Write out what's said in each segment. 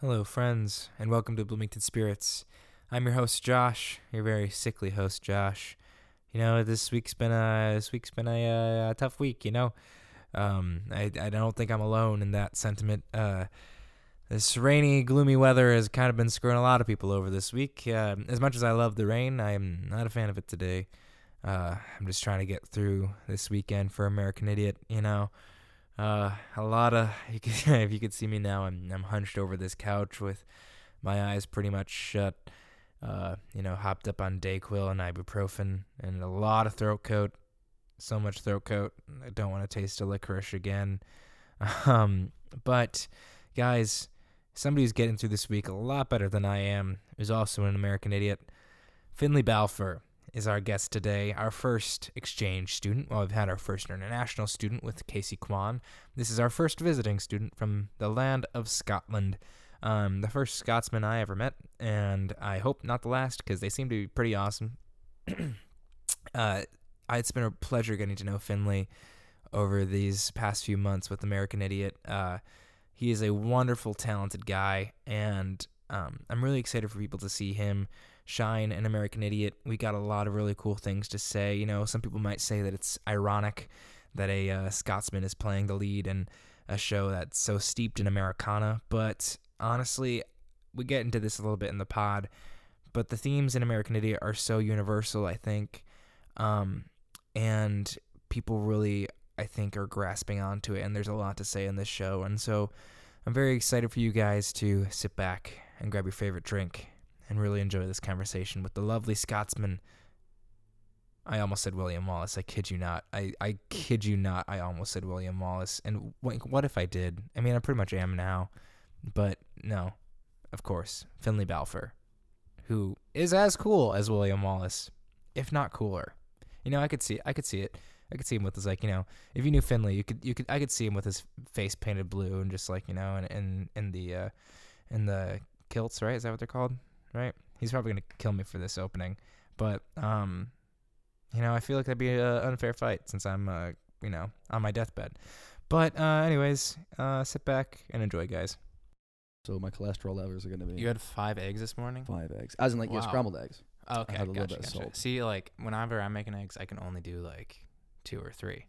Hello, friends, and welcome to Bloomington Spirits. I'm your host, Josh. Your very sickly host, Josh. You know, this week's been a this week's been a, uh, a tough week. You know, um, I I don't think I'm alone in that sentiment. Uh, this rainy, gloomy weather has kind of been screwing a lot of people over this week. Uh, as much as I love the rain, I'm not a fan of it today. Uh, I'm just trying to get through this weekend for American Idiot. You know. Uh, a lot of you could, if you could see me now, I'm I'm hunched over this couch with my eyes pretty much shut. Uh, you know, hopped up on Dayquil and ibuprofen and a lot of throat coat. So much throat coat. I don't want to taste a licorice again. Um, but guys, somebody who's getting through this week a lot better than I am is also an American idiot. Finley Balfour is our guest today, our first exchange student. Well, we've had our first international student with Casey Kwan. This is our first visiting student from the land of Scotland. Um, the first Scotsman I ever met, and I hope not the last because they seem to be pretty awesome. uh, it's been a pleasure getting to know Finley over these past few months with American Idiot. Uh, he is a wonderful, talented guy, and um, I'm really excited for people to see him shine and American Idiot. We got a lot of really cool things to say. You know, some people might say that it's ironic that a uh, Scotsman is playing the lead in a show that's so steeped in Americana, but honestly, we get into this a little bit in the pod, but the themes in American Idiot are so universal, I think, um, and people really, I think, are grasping onto it, and there's a lot to say in this show, and so I'm very excited for you guys to sit back and grab your favorite drink and really enjoy this conversation with the lovely Scotsman. I almost said William Wallace. I kid you not. I, I kid you not. I almost said William Wallace. And what, what if I did? I mean, I pretty much am now. But no, of course, Finley Balfour, who is as cool as William Wallace, if not cooler. You know, I could see I could see it. I could see him with his like, you know, if you knew Finley, you could you could I could see him with his face painted blue and just like, you know, and in in the uh in the kilts, right? Is that what they're called? Right? He's probably gonna kill me for this opening, but um, you know, I feel like that'd be an unfair fight since I'm uh, you know, on my deathbed. But uh, anyways, uh, sit back and enjoy, guys. So my cholesterol levels are gonna be You had five eggs this morning. five eggs, as in like yeah, Wow. scrambled eggs. Oh, okay, had a little gotcha, of salt. See, like whenever I'm making eggs, I can only do like two or three.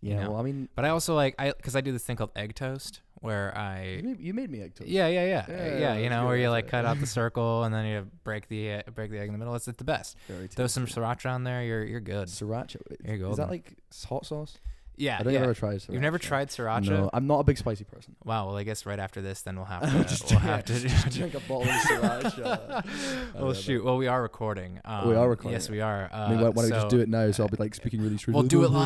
Yeah, know. well, I mean, But I also like I because I do this thing called egg toast where you I made, you made me egg toast. yeah yeah yeah Yeah, yeah, yeah, you know good, where you like cut out the circle and then you break the uh, break the egg in the middle. It's, it's the best. very Throw some tasty. sriracha on there. You're you're good. sriracha. There You're Is that like hot sauce? Yeah, I don't yeah. ever tried sriracha. You've never tried sriracha? No, I'm not a big spicy person. Wow. Well, I guess right after this, then we'll have to. just we'll drink- have to. just drink a bottle of sriracha. well, yeah, shoot. Well, we are recording. Um, We are recording Yes, we are. Uh, I mean, why, why don't we just do it now? So I'll be like speaking really straight. We'll do it Yeah.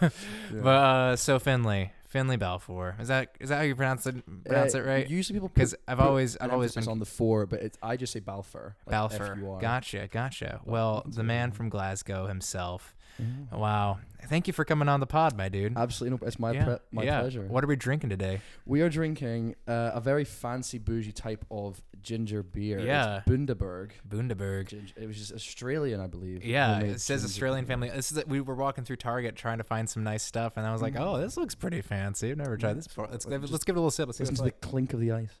live. But uh, so Finley, Finley Balfour. Is that is that how you pronounce it? Pronounce Uh, it right? Usually people Because I've always I've always been on the four, but it's I just say Balfour. Like Balfour. F-U-R. Gotcha, gotcha. Well, the man from Glasgow himself. Yeah. Wow. Thank you for coming on the pod, my dude. Absolutely, no, it's my yeah. pre- my yeah. pleasure. What are we drinking today? We are drinking uh, a very fancy bougie type of ginger beer. Yeah. It's Bundaberg. Bundaberg. Ginger. It was just Australian, I believe. Yeah, it says Australian beer. family. This is we were walking through Target trying to find some nice stuff, and I was like, "Oh, this looks pretty fancy. I've never tried this before. Let's give it, let's give it a little sip. Let's Listen to it's the clink of the ice.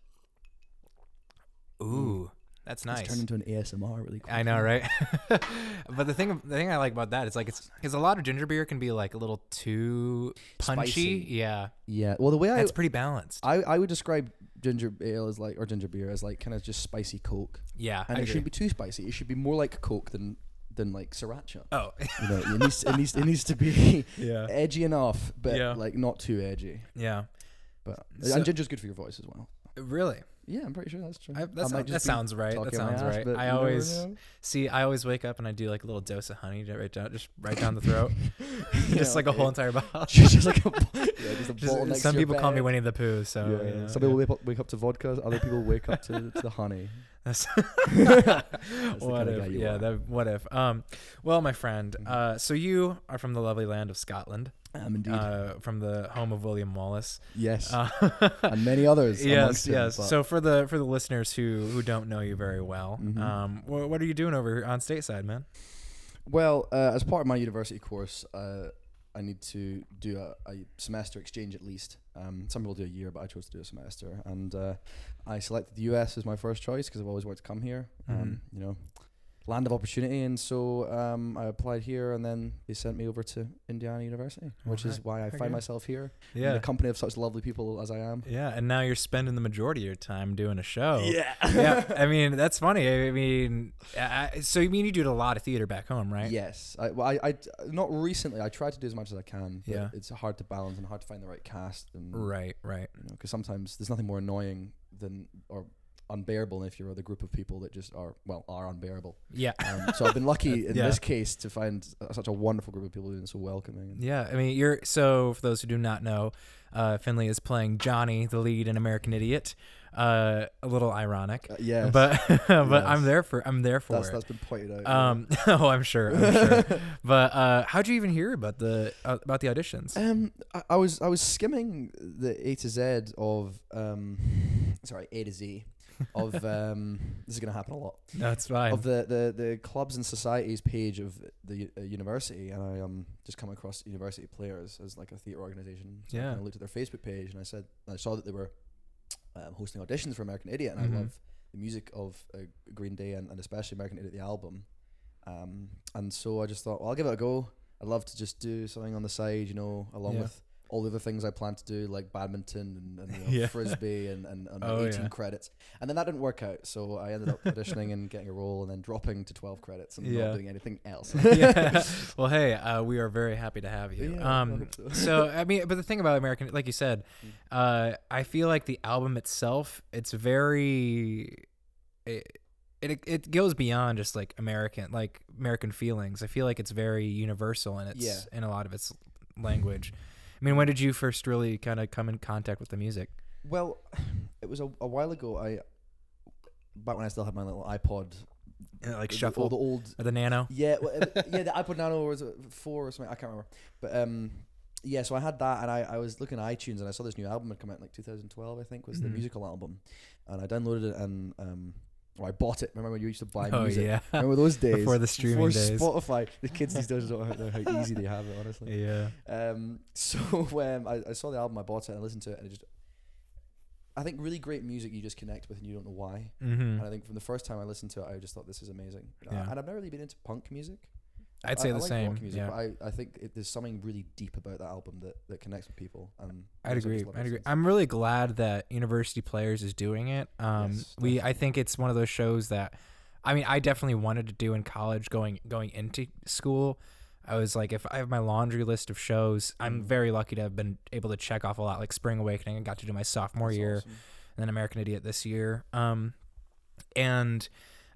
like." Ooh, that's nice. It's turned into an ASMR really quick. I know, right? but the thing, the thing I like about that is like it's because a lot of ginger beer can be like a little too punchy. Spicy. Yeah, Yeah. Well, the way I, that's pretty balanced. I I would describe ginger ale as like or ginger beer as like kind of just spicy Coke, yeah, and I it agree. shouldn't be too spicy. It should be more like Coke than than like sriracha. Oh, You know, it needs it needs it needs to be yeah, edgy enough, but Yeah. like not too edgy. yeah. But So- and ginger's good for your voice as well. Really? Yeah, I'm pretty sure that's true. I, I that, might sound, that just sounds right. That talking sounds ass, right. I always see. I always wake up and I do like a little dose of honey to right down, just right down the throat, Yeah, just like a okay. whole entire bottle. just like a, yeah, just a Just- bottle next some to your people call me bed. Winnie the Pooh, so yeah, you know, some yeah. people wake up, wake up to vodka. Other people wake up to, to the honey. That's the what if? Yeah, are. that, what if? Um, well, my friend, Mhm. uh, so you are from the lovely land of Scotland, Um, indeed. uh, from the home of William Wallace. yes, Uh, and many others. yes, them, yes. So for the for the listeners who who don't know you very well, Mhm. um, what, what are you doing over here on stateside, man? well, uh, as part of my university course, uh, I need to do a, a semester exchange at least. Um, some people do a year, but I chose to do a semester, and uh, I selected the US as my first choice because I've always wanted to come here. Um, Mhm. you know, land of opportunity, and so um, I applied here, and then they sent me over to Indiana University, which is why I very find myself here in Yeah. the company of such lovely people as I am. Yeah, and now you're spending the majority of your time doing a show. Yeah, yeah, I mean that's funny. I mean, I, so you mean you do a lot of theater back home, right? Yes, I, well, I, I, not recently. I try to do as much as I can. But Yeah. it's hard to balance and hard to find the right cast, and Right, right. you know, because sometimes there's nothing more annoying than or unbearable if you're with a group of people that just are well are unbearable. Yeah. Um, so I've been lucky in Yeah. this case to find uh, such a wonderful group of people who've been so welcoming. Yeah, I mean, you're so for those who do not know, uh, Finley is playing Johnny, the lead in American Idiot. Uh, a little ironic, Uh, yes, but but I'm there for I'm there for that's it. that's been pointed out. Um, oh, I'm sure, I'm sure. but uh, how'd you even hear about the uh, about the auditions? Um, I, I was I was skimming the A to Z of um, sorry A to Z of um. this is gonna happen a lot. That's right. of the, the, the clubs and societies page of the uh, university, and I um just come across University Players as like a theatre organization. So Yeah. I looked at their Facebook page, and I said I saw that they were um, hosting auditions for American Idiot, and Mhm. I love the music of uh, Green Day and, and especially American Idiot the album. Um, and so I just thought, well, I'll give it a go. I'd love to just do something on the side, you know, along Yeah. with all the other things I plan to do, like badminton and, and you know, Yeah. frisbee and, and, and Oh, 18 yeah. credits. And then that didn't work out. So I ended up auditioning and getting a role and then dropping to 12 credits and Yeah. not doing anything else. yeah. Well, hey, uh, we are very happy to have you. I um, hope so. so I mean, but the thing about American, like you said, Mm. uh, I feel like the album itself, it's very, it, it it goes beyond just like American, like American feelings. I feel like it's very universal in its in a lot of its language. I mean, when did you first really kind of come in contact with the music? Well, it was a, a while ago. I back when I still had my little iPod, like the- shuffle the old or the Nano. Yeah, well, yeah, the iPod Nano was four or something. I can't remember, but um, yeah. So I had that, and I, I was looking at iTunes, and I saw this new album had come out in like 2012, I think, was the Mhm. musical album, and I downloaded it and um, or I bought it. Remember when you used to buy Oh music? yeah, Remember those days Before the streaming before days. Spotify. The kids these days don't know how easy they have it, honestly. yeah. Um, so um, I, I saw the album, I bought it, and I listened to it, and it just. I think really great music you just connect with and you don't know why. Mm-hmm. And I think from the first time I listened to it, I just thought this is amazing. Uh, And I've never really been into punk music. I'd say I the like same. Rock music, yeah. but I, I think it, there's something really deep about that album that, that connects with people. And I'd agree. I'd agree. I'm really glad that University Players is doing it. Um, Yes, we I think it's one of those shows that, I mean, I definitely wanted to do in college going going into school. I was like, if I have my laundry list of shows, I'm Mm. very lucky to have been able to check off a lot. Like Spring Awakening, I got to do my sophomore That's year, awesome. and then American Idiot this year. Um, and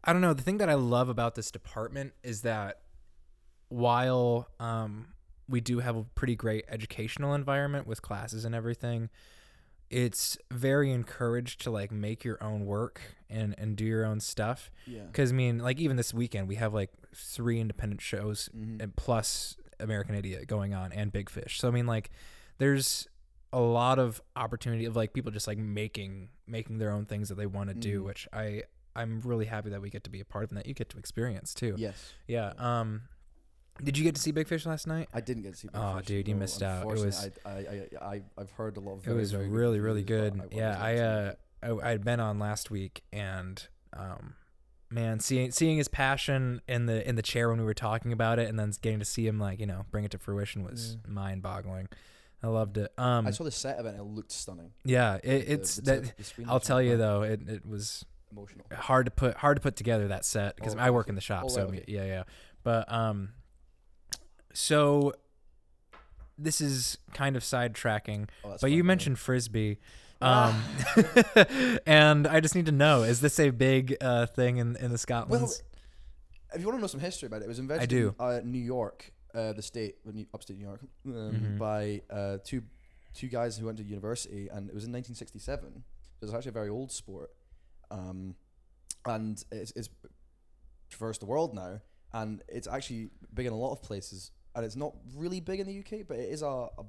I don't know. The thing that I love about this department is that while um, we do have a pretty great educational environment with classes and everything, it's very encouraged to like make your own work and and do your own stuff. Yeah. Because I mean, like even this weekend we have like three independent shows Mhm. and plus American Idiot going on and Big Fish. So I mean, like there's a lot of opportunity of like people just like making making their own things that they want to do, Mhm. which I I'm really happy that we get to be a part of and that you get to experience too. Yes. Yeah. Um, did you get to see Big Fish last night? I didn't get to see. Big Fish. Oh, Fish, dude, you no, missed out. It was. I, I, I, I've heard a lot of. It was very really really reviews, good. I yeah, I uh. I, I'd been on last week and um man seeing seeing his passion in the in the chair when we were talking about it and then getting to see him like you know bring it to fruition was Yeah. mind boggling. I loved it. Um, I saw the set of it. and It looked stunning. yeah, it, it's the that. the I'll tell you though, it it was Emotional. hard to put hard to put together that set because Oh, I work in the shop. Oh, so okay. yeah, yeah. But um, so this is kind of sidetracking. Oh, But you mentioned frisbee. Ah. Um, and I just need to know: is this a big uh, thing in in the Scotland? Well, if you want to know some history about it, it was invented do. in uh, New York, uh, the state, upstate New York, um, Mhm. by uh, two two guys who went to university, and it was in 1967. So it's actually a very old sport, um, and it's, it's traversed the world now, and it's actually big in a lot of places, and it's not really big in the UK, but it is a a,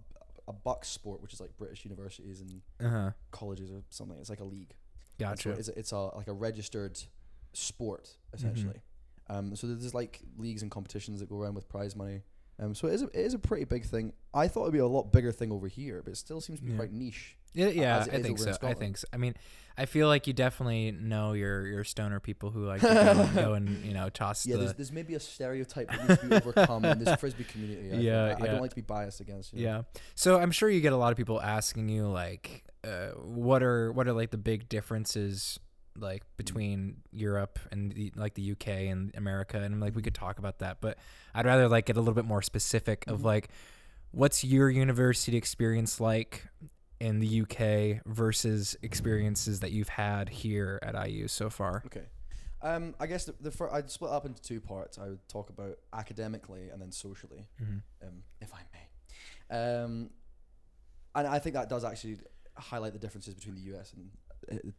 a BUCS sport, which is like British universities and uh huh. colleges or something. It's like a league. Gotcha. It's it's a like a registered sport essentially. Um, so there's like leagues and competitions that go around with prize money, Um, so it is a, it is a pretty big thing. I thought it'd be a lot bigger thing over here, but it still seems to be Yeah. quite niche. Yeah, yeah, I think so. I think so. I mean, I feel like you definitely know your your stoner people who like to go, go and you know toss Yeah, the there's, there's maybe a stereotype that needs to be overcome in this frisbee community. I. Yeah, I, I don't like to be biased against. You know. Yeah. So I'm sure you get a lot of people asking you like, uh, what are what are like the big differences like between Europe and the, like the UK and America, and like we could talk about that, but I'd rather like get a little bit more specific of Mhm. like, what's your university experience like in the UK versus experiences that you've had here at IU so far. Okay. Um, I guess the, the fir- I'd split up into two parts. I would talk about academically and then socially, Mm-hmm. um, if I may. Um, and I think that does actually highlight the differences between the US and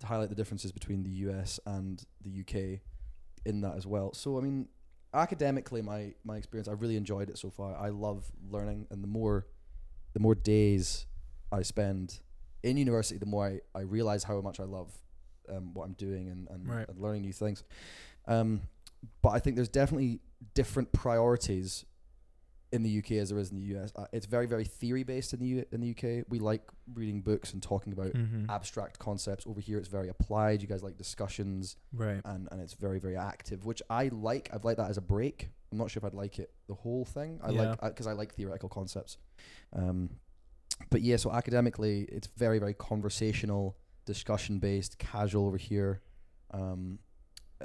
highlight the differences between the US and the UK in that as well. So I mean, academically, my my experience, I really enjoyed it so far. I love learning, and the more the more days I spend in university, the more I, I realize how much I love um, what I'm doing and, and, Right. and learning new things. Um, but I think there's definitely different priorities in the UK as there is in the US. Uh, it's very very theory based in the U- in the UK. We like reading books and talking about Mm-hmm. abstract concepts. Over here, it's very applied. You guys like discussions Right. and and it's very very active, which I like. I've liked that as a break. I'm not sure if I'd like it the whole thing. I Yeah. like because I like theoretical concepts. Um, but yeah, so academically, it's very very conversational, discussion based, casual over here. Um,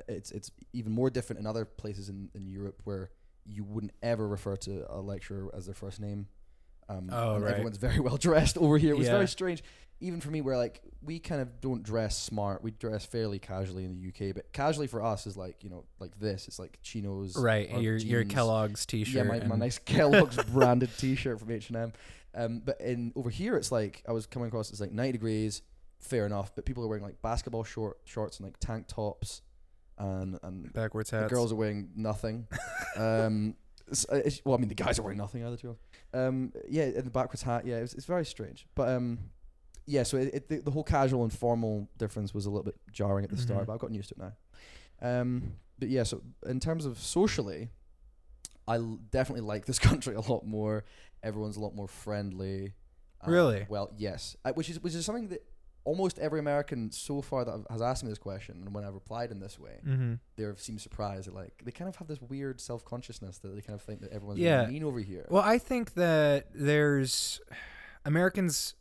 it's it's even more different in other places in, in Europe where you wouldn't ever refer to a lecturer as their first name. Um, Oh, right. Everyone's very well dressed over here. It was Yeah. very strange, even for me, where like we kind of don't dress smart. We dress fairly casually in the UK, but casually for us is like you know like this. It's like chinos, Right. Your your. Kellogg's T-shirt. Yeah, my, my nice Kellogg's branded T-shirt from H and M. Um, but in over here, it's like I was coming across. It's like ninety degrees, fair enough. But people are wearing like basketball short shorts and like tank tops, and and backwards hats. the girls are wearing nothing. um, uh, it's- well, I mean, the guys are wearing nothing either. Too. Um, yeah, and the backwards hat. Yeah, it's, it's very strange. But um, yeah. So it, it, the, the whole casual and formal difference was a little bit jarring at the start, Mhm. but I've gotten used to it now. Um, but yeah. So in terms of socially, I l- definitely like this country a lot more. Everyone's a lot more friendly. Uh, Really? Well, yes. Uh, which is which is something that almost every American so far that has asked me this question, and when I've replied in this way, Mm-hmm. they seem surprised. Like they kind of have this weird self consciousness that they kind of think that everyone's Yeah. really mean over here. Well, I think that there's Americans.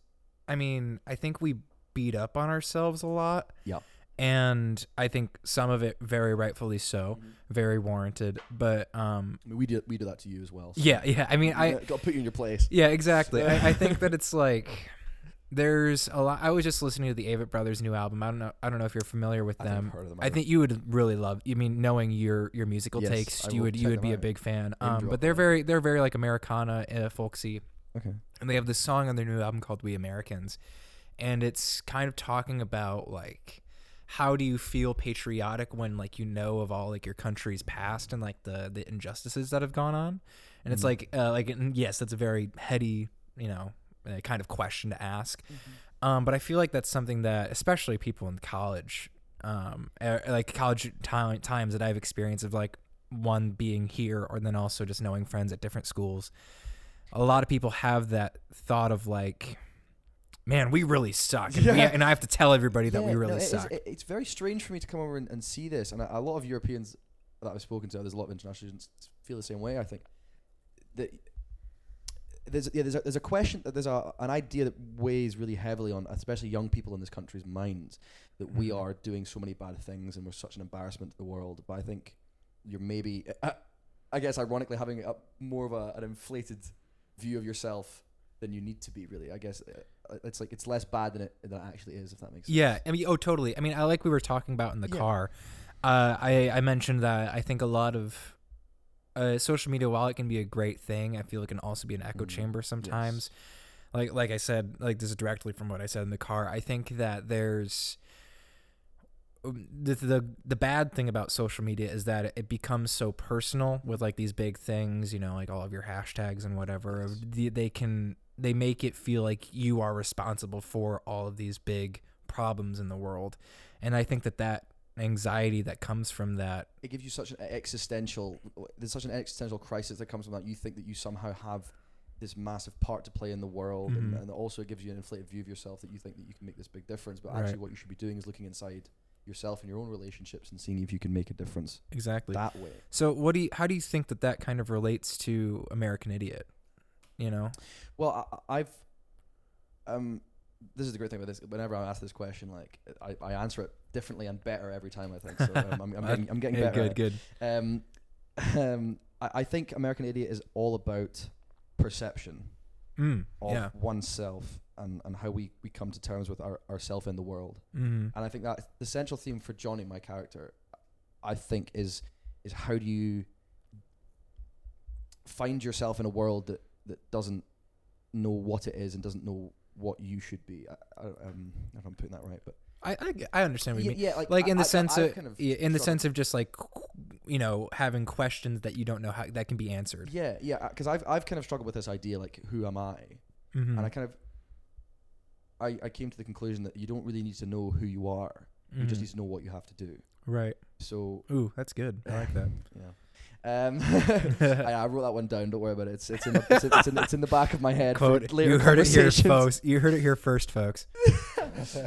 I mean, I think we beat up on ourselves a lot. Yeah. And I think some of it very rightfully so, Mhm. very warranted. But um, I mean, we do we do that to you as well. so yeah, yeah. I mean, I got put you in your place. Yeah, exactly. I, I think that it's like there's a lot. I was just listening to the Avett Brothers' new album. I don't know. I don't know if you're familiar with I them. of them. I think you would really love. You mean knowing your your musical Yes, takes, I you would you would be a big fan. Um, but they're very they're very like Americana, uh, folksy, okay. and they have this song on their new album called "We Americans," and it's kind of talking about like how do you feel patriotic when like you know of all like your country's past and like the the injustices that have gone on and it's Mhm. like uh, like yes that's a very heady you know uh, kind of question to ask. Um but i feel like that's something that especially people in college um like college time, times that i've experienced of like one being here or then also just knowing friends at different schools a lot of people have that thought of like man we really suck. And, we, and i have to tell everybody that we really no, it is- suck. it- it's very strange for me to come over and, and see this, and a, a lot of Europeans that I've spoken to, there's a lot of international students feel the same way. I think. That there's yeah there's a, there's a question that there's a an idea that weighs really heavily on especially young people in this country's minds that we Mhm. are doing so many bad things and we're such an embarrassment to the world. But I think you're maybe uh, I guess ironically having a more of a, an inflated view of yourself than you need to be. Really, I guess uh, it's like it's less bad than it than it actually is. If that makes sense. Yeah, I mean, oh, totally. I mean, I like we were talking about in the Yeah. car. Uh, I I mentioned that I think a lot of uh, social media, while it can be a great thing, I feel it can also be an echo Mhm. chamber sometimes. Like like I said, like this is directly from what I said in the car. I think that there's um, the the the bad thing about social media is that it becomes so personal with like these big things, you know, like all of your hashtags and whatever. Yes. The- They can they make it feel like you are responsible for all of these big problems in the world, and I think that that anxiety that comes from that. it gives you such an existential there's such an existential crisis that comes from that you think that you somehow have this massive part to play in the world and, Mhm. and also it gives you an inflated view of yourself that you think that you can make this big difference but Right. actually what you should be doing is looking inside yourself and your own relationships and seeing if you can make a difference Exactly. that way So what do you how do you think that that kind of relates to American Idiot? You know? well I- i've um this is the great thing about this whenever i ask this question like i, I answer it differently and better every time i think so um, I'm, I'm getting, I'm getting Yeah, better good, good. Um, um, I, I think American Idiot is all about perception Mm, of yeah. oneself and, and how we, we come to terms with our ourself in the world. hmm And I think that the central theme for Johnny, my character, I think is is how do you find yourself in a world that, that doesn't know what it is and doesn't know what you should be. I, I, um, I don't know if I'm putting that right, but I, I, I understand what you yeah, mean. yeah, like, Like in the I- sense of kind of yeah, in the struggled- sense of just like you know having questions that you don't know how that can be answered. yeah, yeah, because I've I've kind of struggled with this idea like who am I? Mm-hmm. and I kind of I, I came to the conclusion that you don't really need to know who you are. You just Mhm. need to know what you have to do. right. So Ooh, that's good. I like that. yeah. Um, I, I wrote that one down. Don't worry about it. It's it's in the, it's, in, it's, in, it's in the back of my head. Quote. You heard it here, folks. You heard it here first, folks.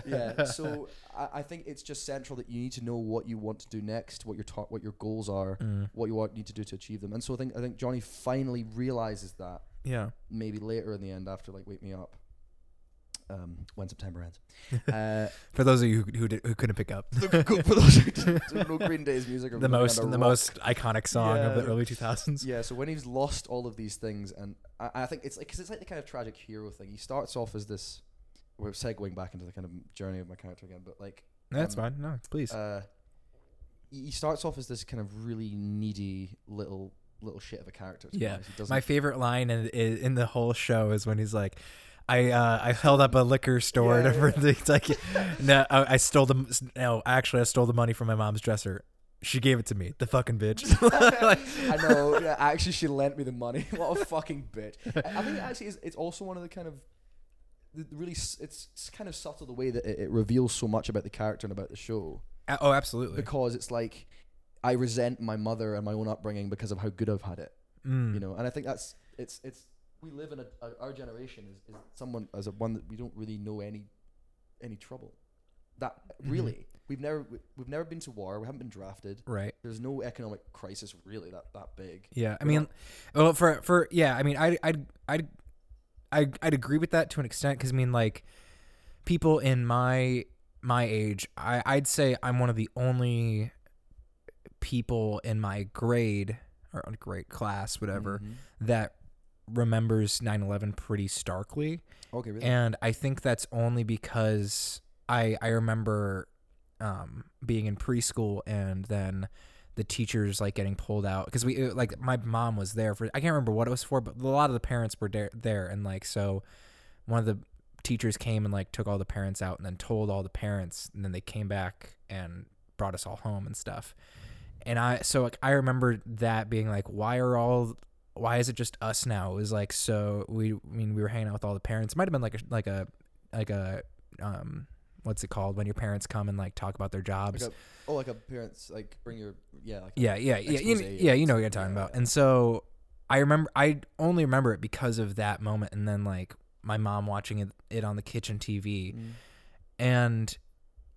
yeah. So I, I think it's just central that you need to know what you want to do next, what your ta- what your goals are, Mm. what you want, need to do to achieve them. And so I think I think Johnny finally realizes that Yeah. maybe later in the end after like Wake Me Up, um, when September ends. Uh, For those of you who who, did, who couldn't pick up, the, for those who know Green Day's music, the most the rock. most iconic song of the early 2000s. Yeah, so when he's lost all of these things, and I, I think it's like because it's like the kind of tragic hero thing. He starts off as this. We're segueing back into the kind of journey of my character again, but like That's Um, fine. No, please. uh, he starts off as this kind of really needy little little shit of a character. Yeah. He. My favorite line in, in in the whole show is when he's like, "I uh, I held up a liquor store Yeah, for the it's like, no, I, I stole the no, actually I stole the money from my mom's dresser. She gave it to me. The fucking bitch. Like- I know. Yeah, actually, she lent me the money. what a fucking bitch. I, I think it actually is. It's also one of the kind of the the really. It's, it's kind of subtle the way that it, it reveals so much about the character and about the show Uh, oh, absolutely. because it's like I resent my mother and my own upbringing because of how good I've had it. Mm. You know, and I think that's it's it's we live in a, a our generation is, is someone as a one that we don't really know any any trouble. That Mhm. really we've never we- we've never been to war. We haven't been drafted. Right. There's no economic crisis really that that big. Yeah. I We're mean, not- well, for for yeah. I mean, I I I I I'd agree with that to an extent because I mean, like, people in my my age, I I'd say I'm one of the only people in my grade or grade class, whatever, Mhm. that remembers 9/11 pretty starkly. Okay, really. and I think that's only because I I remember um, being in preschool and then the teachers like getting pulled out because we it- like my mom was there for I can't remember what it was for, but a lot of the parents were there there and like so one of the teachers came and like took all the parents out and then told all the parents and then they came back and brought us all home and stuff. And I so like I remember that being like why are all why is it just us now? It was like so we I mean we were hanging out with all the parents. It might have been like a like a like a um what's it called when your parents come and like talk about their jobs. Like a, oh, like a parents like bring your yeah. Like yeah, yeah, yeah, you, yeah. You know what you're talking Yeah, about. yeah. And so I remember I only remember it because of that moment, and then like my mom watching it, it on the kitchen TV, Mm. and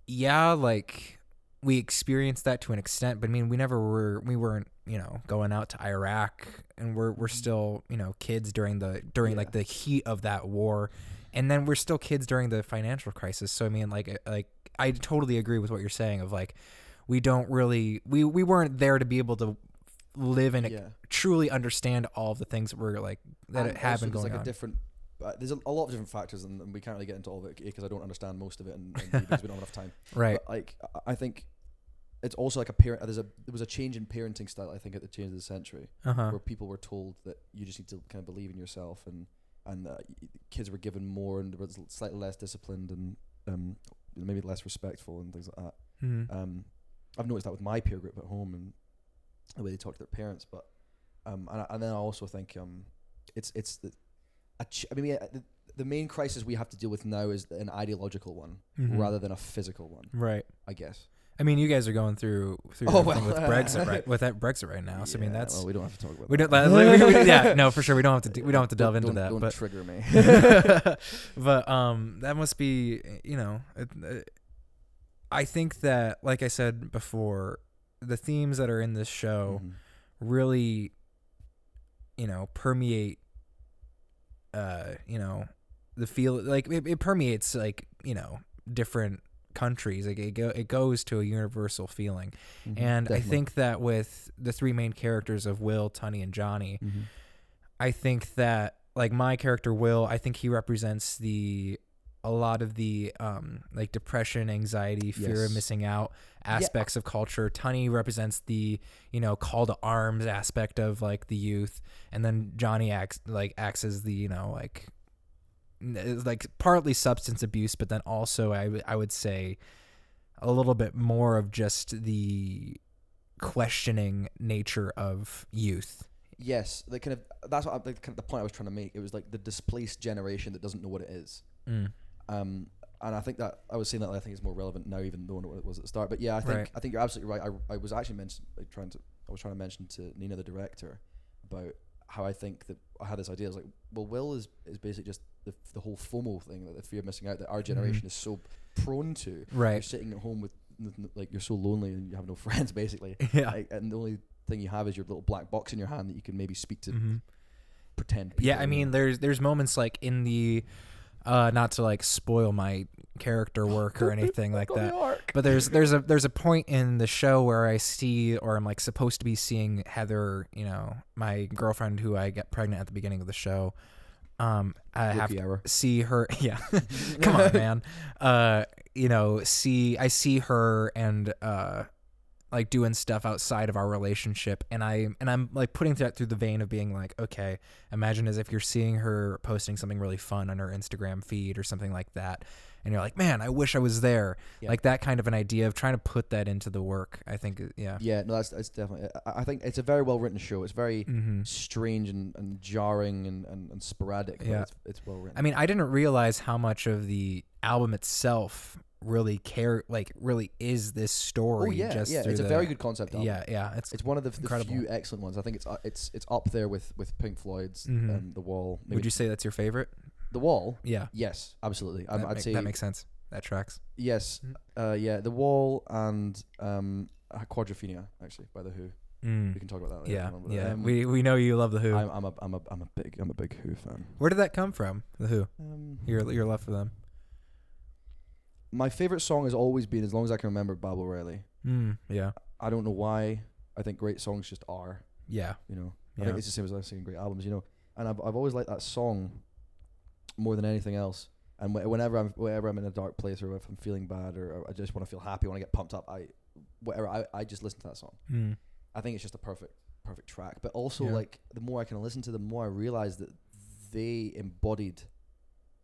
yeah, like we experienced that to an extent, but I mean we never were we weren't you know going out to Iraq, and we're we're still you know kids during the during like Mm-hmm. The heat of that war, and then we're still kids during the financial crisis. So I mean like like I totally agree with what you're saying of like we don't really we we weren't there to be able to live and yeah. truly understand all of the things that were like that And have been going like on. a different. Uh, there's a, a lot of different factors, and, and we can't really get into all of it because I don't understand most of it, and, and because we don't have enough time. right. But like, I think it's also like a parent. There's a there was a change in parenting style. I think at the change of the century, Uh huh. where people were told that you just need to kind of believe in yourself, and and uh, kids were given more and was slightly less disciplined and um maybe less respectful and things like that. hmm Um, I've noticed that with my peer group at home and the way they talk to their parents. But um, and, I- and then I also think um, it's it's the ch- I mean the, the main crisis we have to deal with now is an ideological one Mhm. rather than a physical one. Right. I guess. I mean, you guys are going through through Oh, well, with Brexit right with that Brexit right now. So I mean, that's well, we don't have to talk about. we that. don't. Like, we- we- yeah, no, for sure. We don't have to. Do, we don't have to delve Don't- into that. don't, but Don't trigger me. but um, that must be you know, it, it, I think that like I said before, the themes that are in this show Mhm. really, you know, permeate. Uh, you know, the feel like it, it permeates like you know different countries. Like it go it goes to a universal feeling, Mhm. and I think that with the three main characters of Will, Tunny, and Johnny, Mhm. I think that like my character Will, I think he represents the a lot of the um like depression, anxiety, fear of missing out aspects of culture. Tunny represents the, you know, call to arms aspect of like the youth and then Johnny acts like acts as the, you know, like like partly substance abuse, but then also I w- I would say a little bit more of just the questioning nature of youth. Yes, the kind of that's what I, the, kind of the point I was trying to make. It was like the displaced generation that doesn't know what it is. Mm. Um, and I think that I was saying that I think it's more relevant now, even though what it was at the start. But yeah, I think Right. I think you're absolutely right. I, I was actually mentioned like, trying to I was trying to mention to Nina, the director, about how I think that I had this idea. I was like, well, Will is is basically just the the whole FOMO thing, like the fear of missing out that our generation is so prone to. Right. You're Mm-hmm. Sitting at home with like you're so lonely and you have no friends, basically. Yeah. Like, and the only thing you have is your little black box in your hand that you can maybe speak to hmm pretend. Yeah, I mean, there's there's moments like in the, uh, not to like spoil my character work or anything like that, but there's there's a there's a point in the show where I see or I'm like supposed to be seeing Heather, you know, my girlfriend who I get pregnant at the beginning of the show. Um, I have to see her. Yeah, come on, man. Uh, you know, see I see her and uh like doing stuff outside of our relationship and I and I'm like putting that through the vein of being like, okay, imagine as if you're seeing her posting something really fun on her Instagram feed or something like that. And you're like, man, I wish I was there. Yeah. Like that kind of an idea of trying to put that into the work. I think, yeah. Yeah, no, that's that's definitely. I, I think it's a very well written show. It's very hmm strange and, and jarring and, and, and sporadic. But Yeah. it's, it's well written. I mean, I didn't realize how much of the album itself really care, like, really is this story. oh yeah, just yeah, it's a the- very good concept. Album. Yeah, yeah. It's, It's one of the, the few excellent ones. I think it's uh, it's it's up there with, with Pink Floyd's Mhm. um, The Wall. Maybe would you say that's your favorite? The Wall? Yeah. Yes, absolutely. That, Um, I'd ma- say that makes sense. That tracks. yes. Mhm. Uh, yeah, The Wall and um, uh, Quadrophenia actually by the Who. Mm. We can talk about that later. Yeah, on, but, yeah. um, we we know you love the Who. I'm, I'm a I'm a I'm a big I'm a big Who fan. Where did that come from? The Who. Um, Your your love for them. my favorite song has always been, as long as I can remember, Baba O'Riley. Mm. Yeah. I don't know why. I think great songs just are. Yeah. You know, I Yeah. think it's the same as I singing great albums. You know, and I've I've always liked that song more than anything else. And wh- whenever I'm whenever I'm in a dark place or if I'm feeling bad or, or I just want to feel happy, want to get pumped up, I whatever I, I just listen to that song. Mm. I think it's just a perfect perfect track. But also Yeah. like the more I can listen to them, the more I realize that they embodied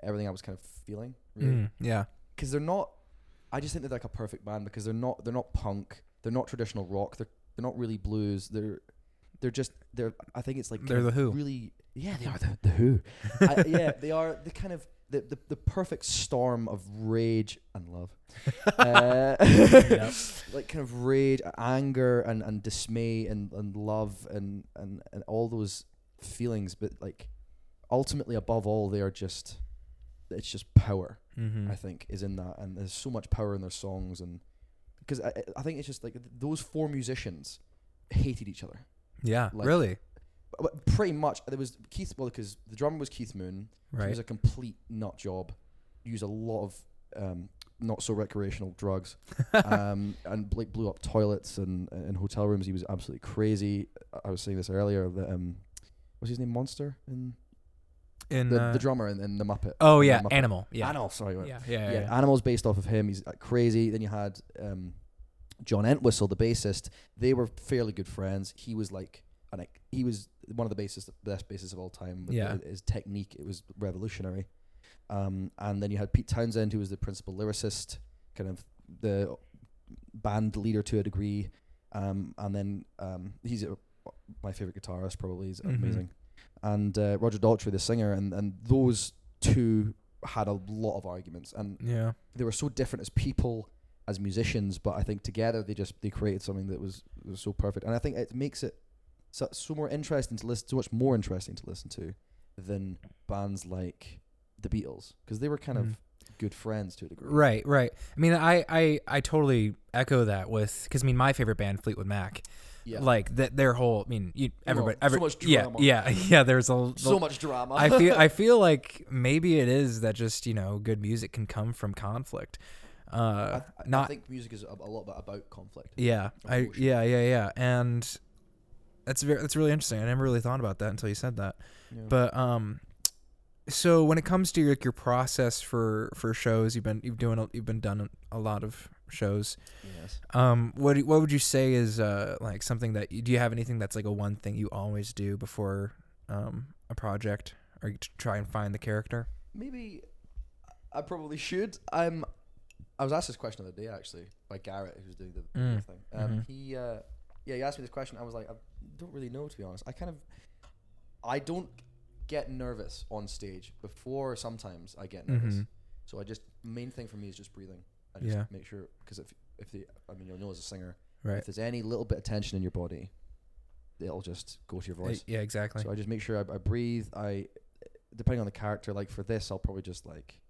everything I was kind of feeling. Really. Mm. Yeah. because they're not. I just think they're like a perfect band because they're not they're not punk, they're not traditional rock, they're they're not really blues. They're they're just they're. I think it's like They're The Who. Really, yeah, they are the the Who. I, yeah, they are the kind of the, the the perfect storm of rage and love. uh, Yep. Like kind of rage, anger, and, and dismay, and, and love, and, and, and all those feelings. But like, ultimately, above all, they are just. It's just power. Mm-hmm. I think, is in that, and there's so much power in their songs, and because I, I think it's just like those four musicians hated each other, Yeah. like- really. Pretty much. There was Keith, well, because the drummer was Keith Moon, he was a complete nut job, used a lot of um, not so recreational drugs, um, and like blew up toilets and and hotel rooms. He was absolutely crazy. I- was saying this earlier. That um, what's his name? Monster in In the, uh, the drummer in, in the Muppet. oh yeah, Muppet. Animal. Yeah. Animal. Sorry. Yeah. Yeah. yeah, Yeah. yeah. Animal's based off of him. He's uh, crazy. Then you had um, John Entwistle, the bassist. They were fairly good friends. He was like, an, he was one of the the best bases of all time. With Yeah. his technique, it was revolutionary. Um, and then you had Pete Townshend, who was the principal lyricist, kind of the band leader to a degree. Um, and then um, he's a, my favorite guitarist, probably. He's Mhm. amazing. And uh, Roger Daltrey, the singer, and and those two had a lot of arguments, and Yeah. they were so different as people as musicians, but I think together they just they created something that was was so perfect, and I think it makes it so, so more interesting to listen, so much more interesting to listen to than bands like the Beatles because they were kind Mm. of good friends to a degree. Right, right. I mean, I, I, I totally echo that with because I mean, my favorite band, Fleetwood Mac, Yeah. like that their whole. I mean, you, everybody, so every, much yeah, drama. yeah, yeah. There's a so much drama. I feel I feel like maybe it is that just you know good music can come from conflict. I, Uh, I, not I think music is a, a lot about conflict. yeah, I yeah yeah yeah, and that's very that's really interesting. I never really thought about that until you said that. Yeah. But um, so when it comes to like your process for for shows, you've been you've doing a, you've been done a lot of shows. yes. Um, what what would you say is uh like something that you, do you have anything that's like a one thing you always do before um a project or you try and find the character? Maybe I probably should. I'm. I was asked this question the other day actually by Garrett, who's doing the the Mm. thing. Um, Mhm. He, uh, yeah, you asked me this question. I was like, I don't really know to be honest. I kind of, I don't get nervous on stage before. Sometimes I get nervous, Mhm. so I just main thing for me is just breathing. I just Yeah. make sure because if if the I mean you'll know as a singer Right. if there's any little bit of tension in your body, it'll just go to your voice. Yeah, exactly. So I just make sure I, I breathe. I, depending on the character, like for this, I'll probably just like,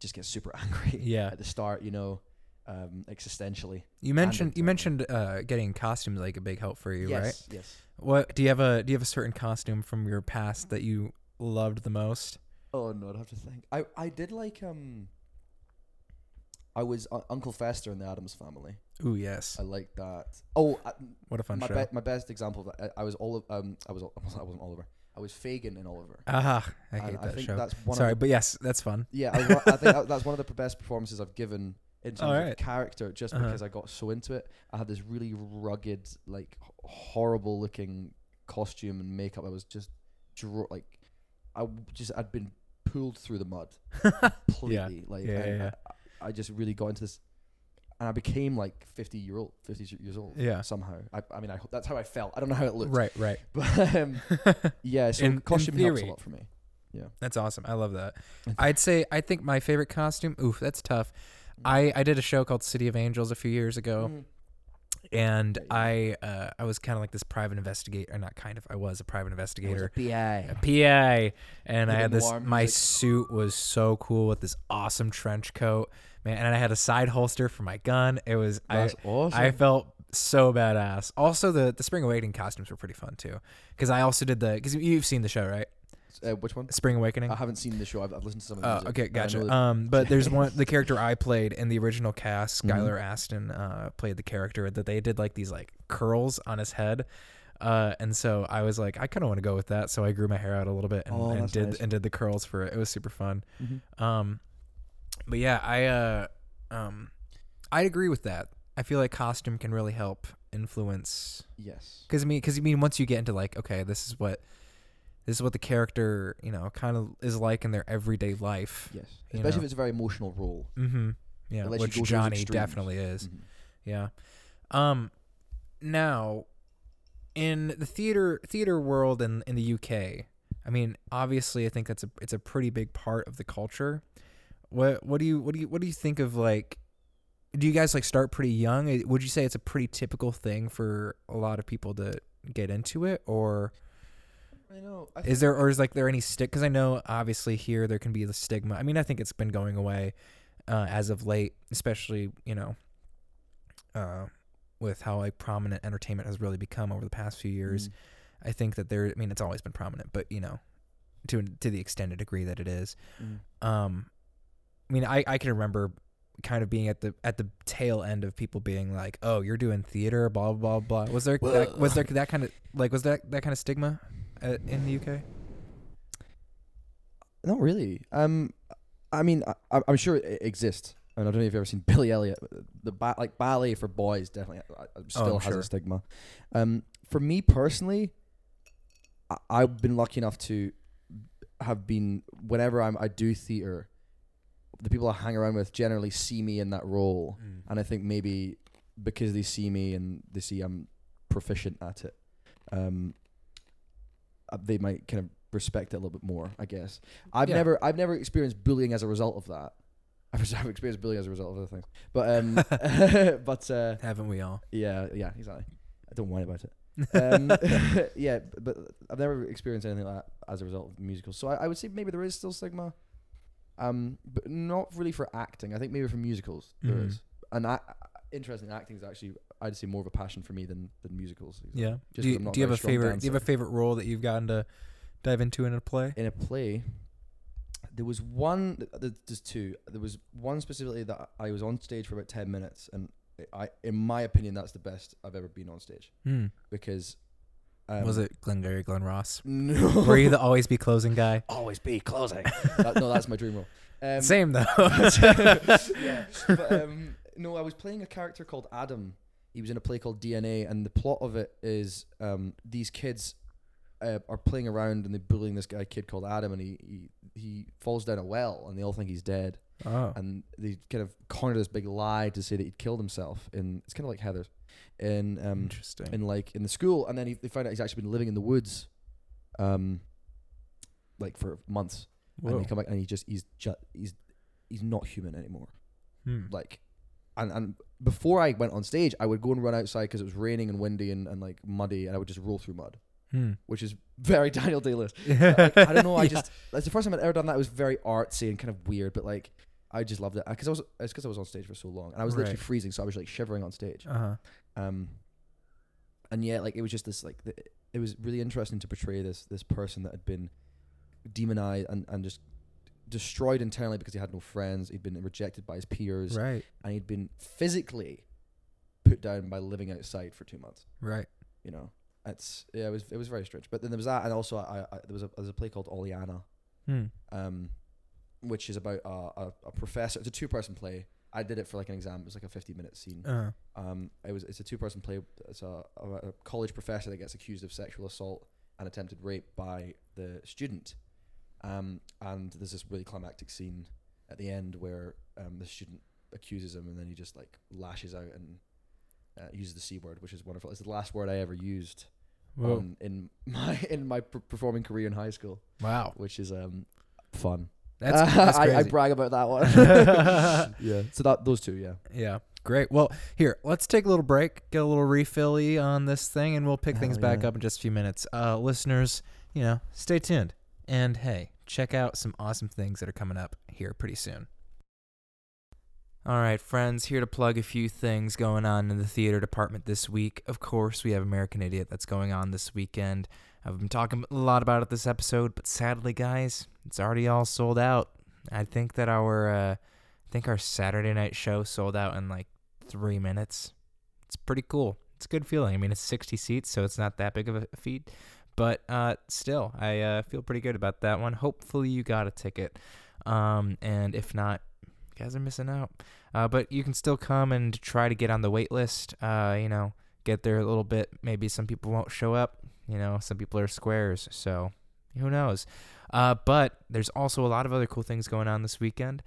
just get super angry Yeah. at the start, you know, um, existentially. You mentioned you mentioned uh, getting costumes like a big help for you, right? yes, yes. What do you have a do you have a certain costume from your past that you loved the most? Oh no, I'd have to think. I I did like um. I was uh, Uncle Fester in the Addams Family. Ooh, yes. I liked that. Oh, uh, What a fun my show. be- my best example of that. I, I was Oliver. Um, I was I wasn't Oliver. I was Fagin in Oliver. Ah, I And hate that think show. that's one Sorry, the but yes, that's fun. Yeah, I, I think that's one of the best performances I've given in terms of character, just Uh-huh. because I got so into it. I had this really rugged, like h- horrible looking costume and makeup. I was just dro- like, I w- just I'd been pulled through the mud completely. Like, Yeah, and yeah, I, I just really got into this, and I became like fifty year old, fifty years old. Yeah. somehow. I, I mean, I hope that's how I felt. I don't know how it looked, right, right. but um, yeah. So In- in costume helps a theory. lot for me. Yeah. That's awesome. I love that. I'd say I think my favorite costume. Oof, that's tough. I I did a show called City of Angels a few years ago, Mhm. and I uh, I was kind of like this private investigator, not kind of. I was a private investigator. a PI. a PI, and I had this. My suit was so cool with this awesome trench coat, man, and I had a side holster for my gun. It was I awesome. I felt so badass. Also, the the Spring Awakening costumes were pretty fun too, because I also did the because you've seen the show, right? Uh, which one? Spring Awakening. I haven't seen the show. I've, I've listened to some of the Oh, music. okay, and I know gotcha. Um, but there's one the character I played in the original cast, Mhm. Skylar Astin, uh, played the character that they did like these like curls on his head. Uh, and so I was like, I kind of want to go with that, so I grew my hair out a little bit and, Oh, and did nice. and did the curls for it. It was super fun. Mhm. Um, but yeah, I uh, um, I agree with that. I feel like costume can really help influence Yes. because I mean, because I mean, once you get into like, okay, this is what this is what the character you know kind of is like in their everyday life. Yes. Especially know. if it's a very emotional role. Mm-hmm. Yeah, you which go to those Johnny definitely is. Mhm. Yeah. Um, now, in the theater theater world in in the UK, I mean, obviously, I think that's a it's a pretty big part of the culture. What what do you what do you what do you think of like? Do you guys like start pretty young? Would you say it's a pretty typical thing for a lot of people to get into it, or I know. I is there or is like there any stick? Because I know obviously here there can be the stigma. I mean, I think it's been going away uh, as of late, especially you know, uh, with how like prominent entertainment has really become over the past few years. Mm. I think that there. I mean, it's always been prominent, but you know, to to the extended degree that it is. Mm. Um, I mean, I I can remember kind of being at the at the tail end of people being like, "Oh, you're doing theater, blah blah blah." Was there that, was there that kind of like was that that kind of stigma uh, in the UK? Not really. Um, I mean, I, I'm- sure it exists. And I don't know if you've ever seen Billy Elliot. The ba- like ballet for boys definitely uh, uh, still I'm has sure. a stigma. Um, for me personally, I, I've been lucky enough to have been whenever I'm I do theater, the people I hang around with generally see me in that role, and I think maybe because they see me and they see I'm proficient at it, um, they might kind of respect it a little bit more. I guess I've Yeah. never I've never experienced bullying as a result of that. I've, I've experienced bullying as a result of other things. But um, but uh, Haven't we all? yeah, yeah, exactly. I don't whine about it. Um, yeah, but I've never experienced anything like that as a result of musicals. So I, I would say maybe there is still stigma, um, but not really for acting. I think maybe for musicals there Mhm. is. And I, interesting, acting is actually I'd say more of a passion for me than than musicals. Yeah. Just do you, do you have a favorite? Do you have a favorite role that you've gotten to dive into in a play? in a play, there was one. th- th- There's two. There was one specifically that I was on stage for about ten minutes, and I, in my opinion, that's the best I've ever been on stage Hmm. because. Um, Was it Glengarry Glen Ross? No. Were you the always be closing guy? always be closing? that, no, that's my dream role. Um, Same though. yeah, but um, no, I was playing a character called Adam. He was in a play called DNA, and the plot of it is um, these kids uh, are playing around and they're bullying this guy kid called Adam, and he, he he falls down a well, and they all think he's dead, oh. and they kind of corner this big lie to say that he'd killed himself. And it's kind of like Heathers, in um, Interesting. in like in the school, and then he, they find out he's actually been living in the woods, um, like for months, and Whoa. they come back and he just he's just he's he's not human anymore Hmm. like and and before I went on stage, I would go and run outside because it was raining and windy and, and like muddy, and I would just roll through mud, Hmm. which is very Daniel Day Lewis. Like, I don't know. I Yeah. just that's the first time I'd ever done that. It was very artsy and kind of weird, but like I just loved it because I was it's because I was on stage for so long and I was literally freezing, so I was like shivering on stage. Uh-huh. Um, and yeah, like it was just this like the, it was really interesting to portray this this person that had been demonized and and just destroyed internally because he had no friends. He'd been rejected by his peers Right. and he'd been physically put down by living outside for two months. Right. You know, it's yeah, it was it was very strange. But then there was that, and also I, I there was a there was a play called Oleanna, Hmm. um, which is about a, a, a professor. It's a two person play. I did it for like an exam. It was like a fifty minute scene. Uh. Um, it was it's a two person play. It's a, a, a college professor that gets accused of sexual assault and attempted rape by the student. Um, and there's this really climactic scene at the end where um, the student accuses him, and then he just like lashes out and uh, uses the c word, which is wonderful. It's the last word I ever used on, in my in my per- performing career in high school, wow. which is um fun. That's, that's I, I brag about that one. yeah. So that those two, yeah. yeah. Great. Well, here, let's take a little break, get a little refilly on this thing, and we'll pick things Hell back up in just a few minutes. Uh, listeners, you know, stay tuned. And hey, check out some awesome things that are coming up here pretty soon. All right, friends, here to plug a few things going on in the theater department this week. Of course, we have American Idiot that's going on this weekend. I've been talking a lot about it this episode, but sadly, guys, it's already all sold out. I think that our uh, I think our Saturday night show sold out in like three minutes. It's pretty cool. It's a good feeling. I mean, it's 60 seats, so it's not that big of a feat. But uh, still, I uh, feel pretty good about that one. Hopefully, you got a ticket. Um, and if not, you guys are missing out. Uh, but you can still come and try to get on the wait list. Uh, you know, get there a little bit. Maybe some people won't show up. You know, some people are squares. So who knows? Uh, but there's also a lot of other cool things going on this weekend.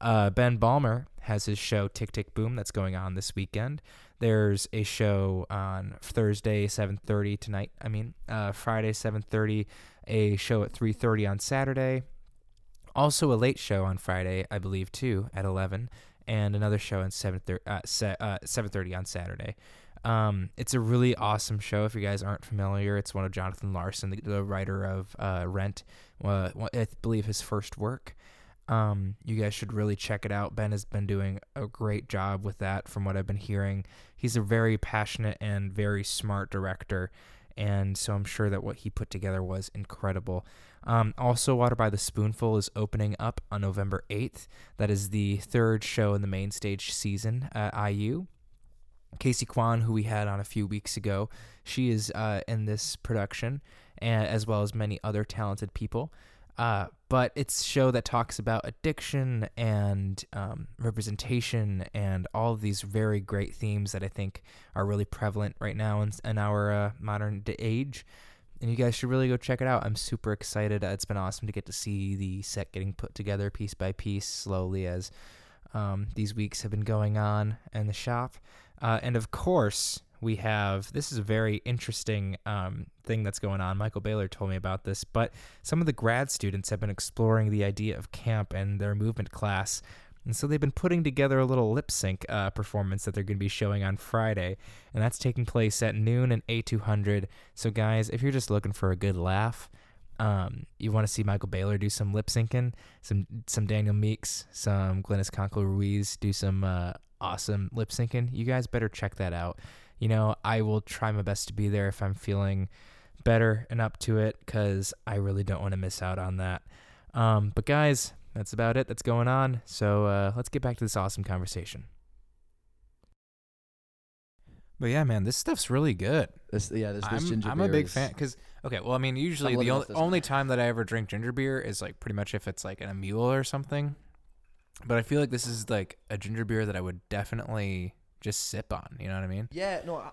Uh, ben Balmer has his show Tick Tick Boom that's going on this weekend. There's a show on Thursday 7:30 tonight. I mean, uh, Friday 7:30. A show at 3:30 on Saturday. Also a late show on Friday, I believe too, at 11, and another show at 7:30 uh, se- uh, 7:30 on Saturday. Um, it's a really awesome show. If you guys aren't familiar, it's one of Jonathan Larson, the, the writer of uh, Rent. Uh, I believe his first work. Um, you guys should really check it out. Ben has been doing a great job with that, from what I've been hearing. He's a very passionate and very smart director, and so I'm sure that what he put together was incredible. Um, also, Water by the Spoonful is opening up on November 8th. That is the third show in the main stage season at IU. Casey Kwan, who we had on a few weeks ago, she is uh, in this production, and as well as many other talented people. Uh, but it's show that talks about addiction and um, representation and all of these very great themes that I think are really prevalent right now in, in our uh, modern age. And you guys should really go check it out. I'm super excited. It's been awesome to get to see the set getting put together piece by piece slowly as um, these weeks have been going on in the shop. Uh, and of course, we have this is a very interesting um, thing that's going on. Michael Baylor told me about this, but some of the grad students have been exploring the idea of camp and their movement class And so they've been putting together a little lip sync uh, performance that they're going to be showing on Friday, and that's taking place at noon and A200. So guys, if you're just looking for a good laugh, um, you want to see Michael Baylor do some lip syncing, some some Daniel Meeks, some Glennis Conklin Ruiz do some uh, awesome lip syncing. You guys better check that out. You know, I will try my best to be there if I'm feeling better and up to it, because I really don't want to miss out on that. Um, but guys, that's about it that's going on. So uh, let's get back to this awesome conversation. But yeah, man, this stuff's really good. This, yeah, this, this I'm, ginger I'm a big is- fan because okay, well, I mean, usually the only, only time that I ever drink ginger beer is like pretty much if it's like in a mule or something. But I feel like this is like a ginger beer that I would definitely just sip on. You know what I mean? Yeah, no, I,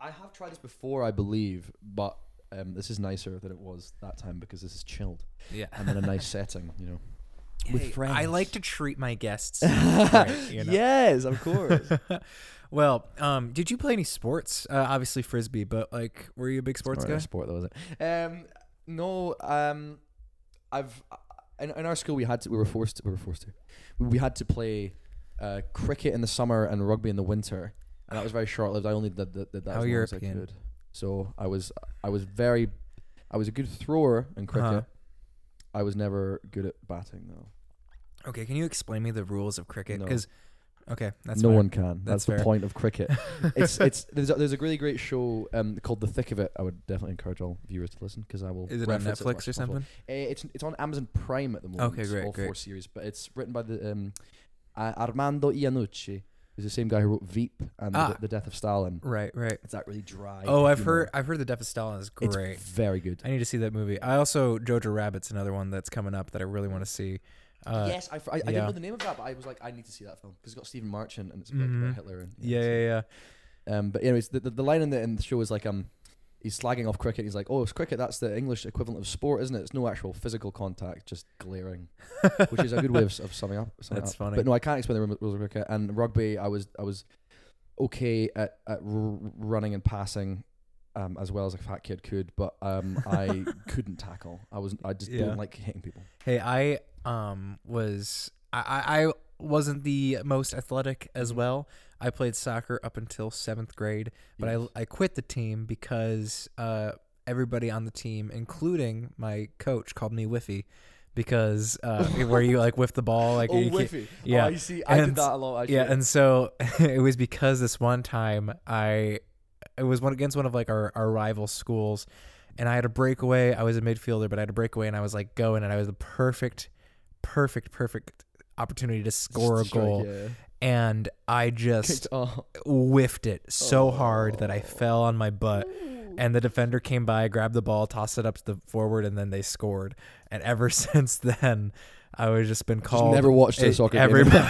I have tried this before, I believe, but um, this is nicer than it was that time because this is chilled Yeah. and in a nice setting, you know. with Hey, I like to treat my guests. right, you know? Yes, of course. well, um, did you play any sports? Uh, obviously frisbee, but like, were you a big sports guy? sport, though, was it? Um, no. Um, I've in, in our school we had to. We were forced. We were forced to. We, we had to play uh, cricket in the summer and rugby in the winter, and that was very short lived. I only did, did, did that How as long as I European. could. So I was I was very I was a good thrower in cricket. Uh-huh. I was never good at batting though. Okay, can you explain me the rules of cricket? No. Because okay, that's no fine. one can. That's That's, the fair. point of cricket. it's it's there's a, there's a really great show um called The Thick of It. I would definitely encourage all viewers to listen because I will. Is it on reference as much Netflix as or possible. something? Uh, it's it's on Amazon Prime at the moment. Okay, great, all four series, but it's written by the um, uh, Armando Iannucci, who's the same guy who wrote Veep and Ah. the, the Death of Stalin. Right, right. It's that really dry. Oh, I've humor. heard. I've heard the Death of Stalin is It's great. very good. I need to see that movie. I also Jojo Rabbit's another one that's coming up that I really want to see. Uh, yes, I, I, I yeah. didn't know the name of that, but I was like, I need to see that film because it's got Stephen Merchant and it's about, Mhm. about Hitler. And, yeah, so- yeah, yeah. Um, but anyways, the, the, the line in the, in the show is like um, he's slagging off cricket. He's like, "Oh, it's cricket. That's the English equivalent of sport, isn't it? It's no actual physical contact, just glaring." Which is a good way of, of summing up. summing That's up. funny. But no, I can't explain the rules of cricket. And rugby, I was I was okay at, at r- running and passing. Um, as well as a fat kid could, but um, I couldn't tackle. I was I just Yeah. don't like hitting people. Hey, I um was I I wasn't the most athletic as well. I played soccer up until seventh grade, but Yes. I I quit the team because uh everybody on the team, including my coach, called me Whiffy. Because uh, where you like whiff the ball, like oh, you whiffy. yeah. Oh, you see, I And- did that a lot. Actually. Yeah, and so it was because this one time I it was one against one of like our, our rival schools and I had a breakaway. I was a midfielder, but I had a breakaway and I was like going and I was the perfect perfect perfect opportunity to score a goal yeah. And I just whiffed it so hard that I Oh. fell on my butt and the defender came by, grabbed the ball, tossed it up to the forward and then they scored. And ever since then I was just been Just called never watched a soccer every- game.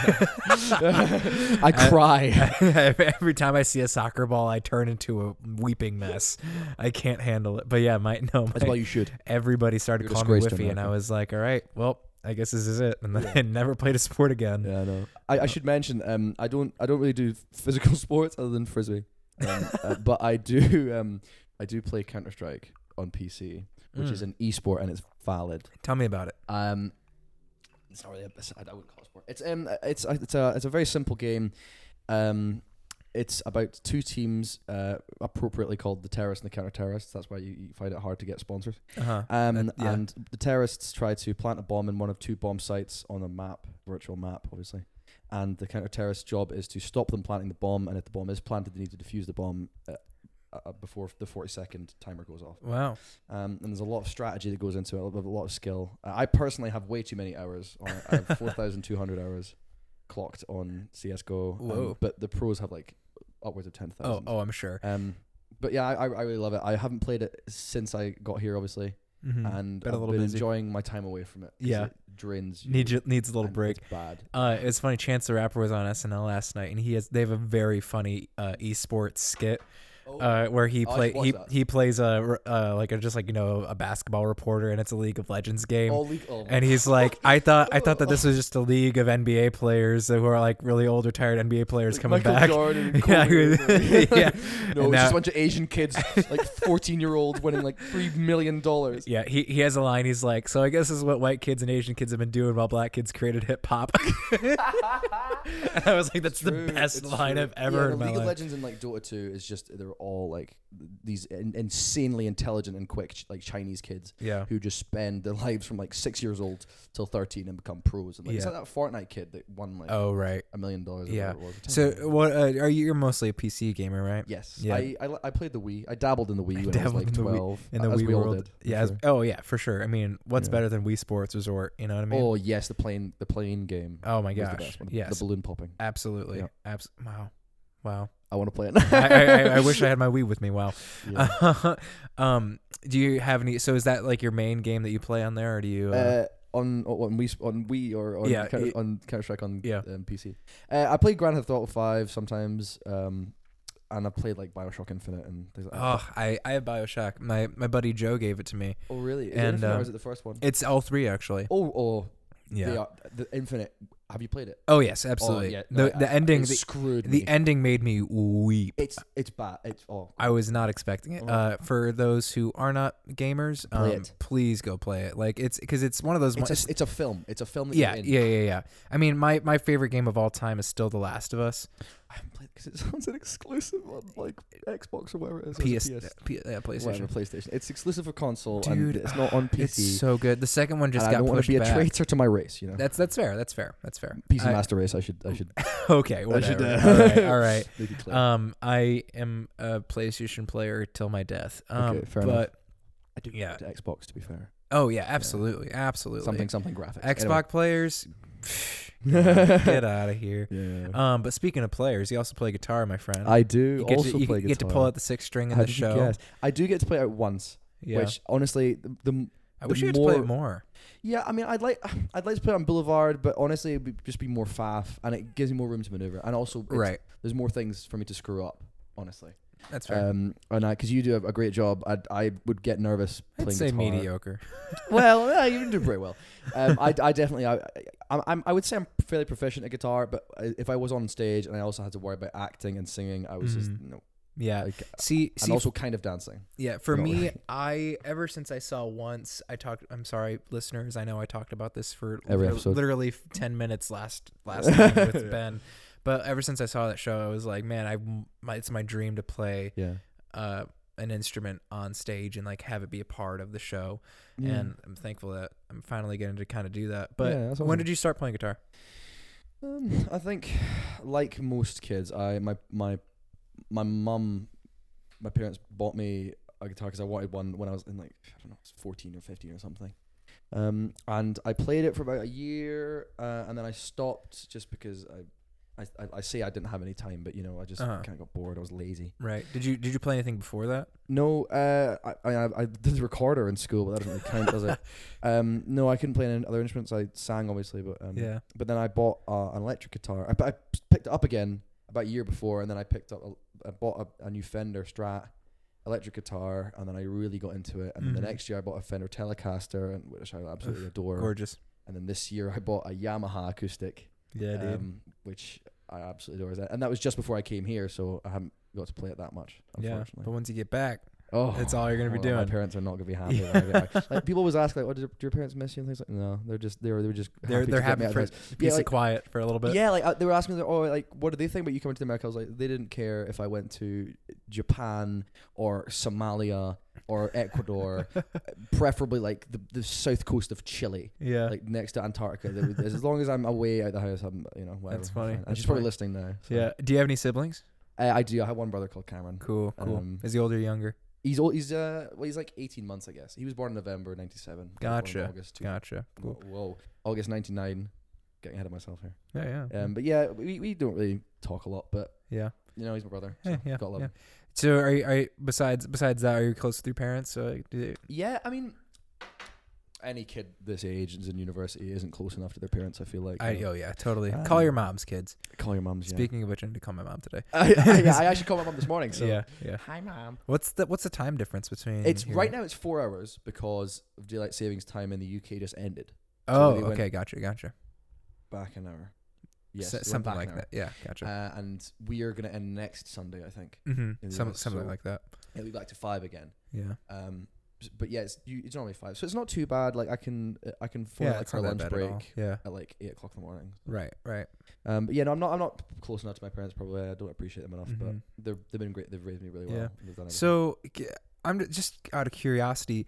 I cry. Every time I see a soccer ball, I turn into a weeping mess. I can't handle it. But yeah, my no, That's my, why you should. everybody started You're calling me Whiffy, and I was like, all right, well, I guess this is it. And then. I never played a sport again. Yeah, I know. I, I should mention, um, I don't, I don't really do physical sports other than frisbee, um, uh, but I do, um, I do play Counter Strike on PC, which is Mm. an e-sport and it's valid. Tell me about it. Um, it's not really, a, it's- I wouldn't call it sport. It's um, it's it's a, it's a very simple game. Um, it's about two teams, uh, appropriately called the terrorists and the counter terrorists. That's why you, you find it hard to get sponsors. Uh-huh. Um, Uh, yeah. And the terrorists try to plant a bomb in one of two bomb sites on a map, virtual map, obviously. And the counter terrorist's job is to stop them planting the bomb. And if the bomb is planted, they need to defuse the bomb uh, uh, before the 40 second timer goes off. Wow. Um, and there's a lot of strategy that goes into it, a lot, of skill. Uh, I personally have way too many hours on it. I have 4,200 hours clocked on CSGO. um, Whoa. but the pros have like upwards of 10,000. Oh, oh, I'm sure. Um, but yeah, I, I really love it. I haven't played it since I got here, obviously Mhm. and Been a I've little been busy. enjoying my time away from it. Yeah. it drains. you Needs needs a little break. It's bad. Uh, it's funny. Chance the Rapper was on SNL last night, and he has they have a very funny uh, esports skit uh, where he Oh, play he that. he plays a uh, like a just like you know a basketball reporter, and it's a League of Legends game. All league- oh and he's like, I thought I thought that this was just a league of NBA players who are like really old retired NBA players Like coming Michael back. Jordan Yeah, yeah. no, And it's now- just a bunch of Asian kids, like 14 year olds winning like $3 million. Yeah, he, he has a line. He's like, so I guess this is what white kids and Asian kids have been doing while black kids created hip hop. and I was like, that's the best it's line true. I've ever yeah, heard the in my League of Legends and like Dota 2 is just they're all like these in- insanely intelligent and quick ch- like Chinese kids yeah, who just spend their lives from like six years old till 13 and become pros. And like, it's Yeah. like that Fortnite kid that won like Oh right. a million dollars. or Yeah. whatever it was, So what uh, are you? You're mostly a PC gamer, right? Yes, Yeah. I, I li- I played the Wii. I dabbled in the Wii when I was dabbled like in the Wii- twelve. In the as Wii we all world. did. for yeah. as- sure. oh yeah, for sure. I mean, what's Yeah. better than Wii Sports Resort? You know what I mean? oh yes, the plane the plane game. Oh my was the gosh. best one. Yes. the balloon popping. Absolutely. Yeah. Abs- wow. Wow. I want to play it. I, I, I, wish I had my Wii with me. Wow. Yeah. um, do you have any? So is that like your main game that you play on there, or do you? Uh, Uh, on on Wii on Wii or on Yeah, Counter, it- on Counter Strike on Yeah. um, PC. Uh, I play Grand Theft Auto Five sometimes, um, and I played like Bioshock Infinite and things like that. oh, I, I have Bioshock. My my buddy Joe gave it to me. oh really? Is and, it Infinite um, or is it the first one? It's all three actually. oh oh Yeah. are- the Infinite. Have you played it? Oh yes, absolutely. Oh, yeah. The no, the I- ending it the, screwed the me. ending made me weep. It's it's bad. It's oh. I was not expecting it. Oh. Uh, for those who are not gamers, um, Play it. please go play it. Like it's because it's one of those. It's mo- a, it's a film. It's a film. That yeah, you're in. yeah, yeah, yeah. I mean, my my favorite game of all time is still The Last of Us. I haven't played because it sounds an exclusive on like Xbox or whatever it is. PS, PS P, yeah, PlayStation. Whatever, PlayStation. It's exclusive for console, Dude, and it's not on PC. It's so good. The second one just and I don't want to be back. a traitor to my race. You know, That's that's fair. That's fair. That's fair. PC I- Master Race. I should. I should. Okay, I should, uh, all right, all right. make it clear. Um, I am a PlayStation player till my death. Um, Okay, fair enough. but I do yeah. to Xbox to be fair. oh yeah, absolutely, absolutely. Something something graphics. Xbox players, get out of here. Yeah. Um, but speaking of players, you also play guitar, my friend. I do you get also to, you play get to pull out the six string in How the did you show. guess? I do get to play it once, Yeah, which honestly, the, the I the wish you had to play it more- more. yeah, I mean, I'd like I'd like to play it on Boulevard, but honestly, it'd be, just be more faff, and it gives me more room to maneuver, and also it's- Right, there's more things for me to screw up. Honestly, that's fair. um, and I because you do a, a great job, I I would get nervous I'd playing say guitar. mediocre. well, yeah, you do pretty well. Um, I, I definitely, I, I, I'm, I would say I'm fairly proficient at guitar, but I- if I was on stage and I also had to worry about acting and singing, I was just Mhm. no. Yeah. Like, See, and see, also kind of dancing. Yeah, for No. me, I ever since I saw once, I talked. I'm sorry, listeners. I know I talked about this for Every liter- episode. literally f- ten minutes last last time with Ben. But ever since I saw that show, I was like, man, I my, it's my dream to play Yeah. uh, an instrument on stage and like have it be a part of the show. And I'm thankful that I'm finally getting to kind of do that. But Yeah, that's when did you start playing guitar? Um, I think, like most kids, I my my my mum, my parents bought me a guitar because I wanted one when I was in like I don't know, I was fourteen or fifteen or something. Um, and I played it for about a year, uh, and then I stopped just because I. I, I, I say I didn't have any time, but you know I just Uh-huh. kind of got bored. I was lazy. Right. Did you did you play anything before that? No, uh, I, I I did the recorder in school, but that doesn't really count, does it? Um, no, I couldn't play any other instruments. I sang obviously, but um, yeah. but then I bought uh, an electric guitar. I, I picked it up again about a year before, and then I picked up, a, I bought a, a new Fender Strat electric guitar, and then I really got into it. And then Mhm. the next year I bought a Fender Telecaster, and which I absolutely adore. Gorgeous. And then this year I bought a Yamaha acoustic, Yeah, dude. um, which I absolutely adore. And that was just before I came here, so I haven't got to play it that much. yeah. Unfortunately. But once you get back, Oh, That's all you're gonna be well, My parents are not gonna be happy. Yeah. when I get back. like people always ask, like, "Oh, do, your parents miss you?" And things like, no, they're just they're they're just they're happy they're to get me happy for a the like- quiet for a little bit. Yeah, like uh, they were asking, oh, like, what do they think about you coming to America? I was like, they didn't care if I went to Japan or Somalia or Ecuador, preferably like the, the south coast of Chile, Yeah. like next to Antarctica. Would- as long as I'm away out the house, I'm you know whatever. That's funny. That's she's probably listening now. so. yeah. Do you have any siblings? Uh, I do. I have one brother called Cameron. Cool. Cool. Um, Is he older or younger? He's old. He's uh, well, he's like 18 months, I guess. He was born in November '97. I was born in Gotcha. August. two- Gotcha. Cool. Whoa, August '99. Getting ahead of myself here. Yeah. Yeah. Um, but yeah, we, we don't really talk a lot, but yeah. you know, he's my brother. So Yeah. Yeah. gotta love yeah. him. So are you, are you, besides besides that, are you close with your parents? Uh, do they- Yeah, I mean, any kid this age is in university isn't close enough to their parents. I feel like. I, you know. oh yeah, totally. call Um, your moms, kids. call your mums. Yeah. Speaking of which, I need to call my mom today. I, I, yeah, I actually called my mom this morning. So yeah, yeah. hi, mom. What's the what's the time difference between? It's here right now. It's four hours because of daylight savings time in the UK just ended. Oh, okay, gotcha, gotcha. Back an hour. Yes, S- something like that. Yeah, gotcha. Uh, and we are gonna end next Sunday, I think. mm-hmm. Some something so- like that. It'll be back to five again. Yeah. Um, but yeah, it's you, it's normally five, so it's not too bad. Like I can uh, I can phone Yeah, like it's our not lunch bad at all. break Yeah. at like eight o'clock in the morning. Right. Right. Um, but yeah, no, I'm not I'm not close enough to my parents. Probably I don't appreciate them enough, Mhm. but they're they've been great. They've raised me really well. Yeah. they've done everything. So g- I'm ju- just out of curiosity.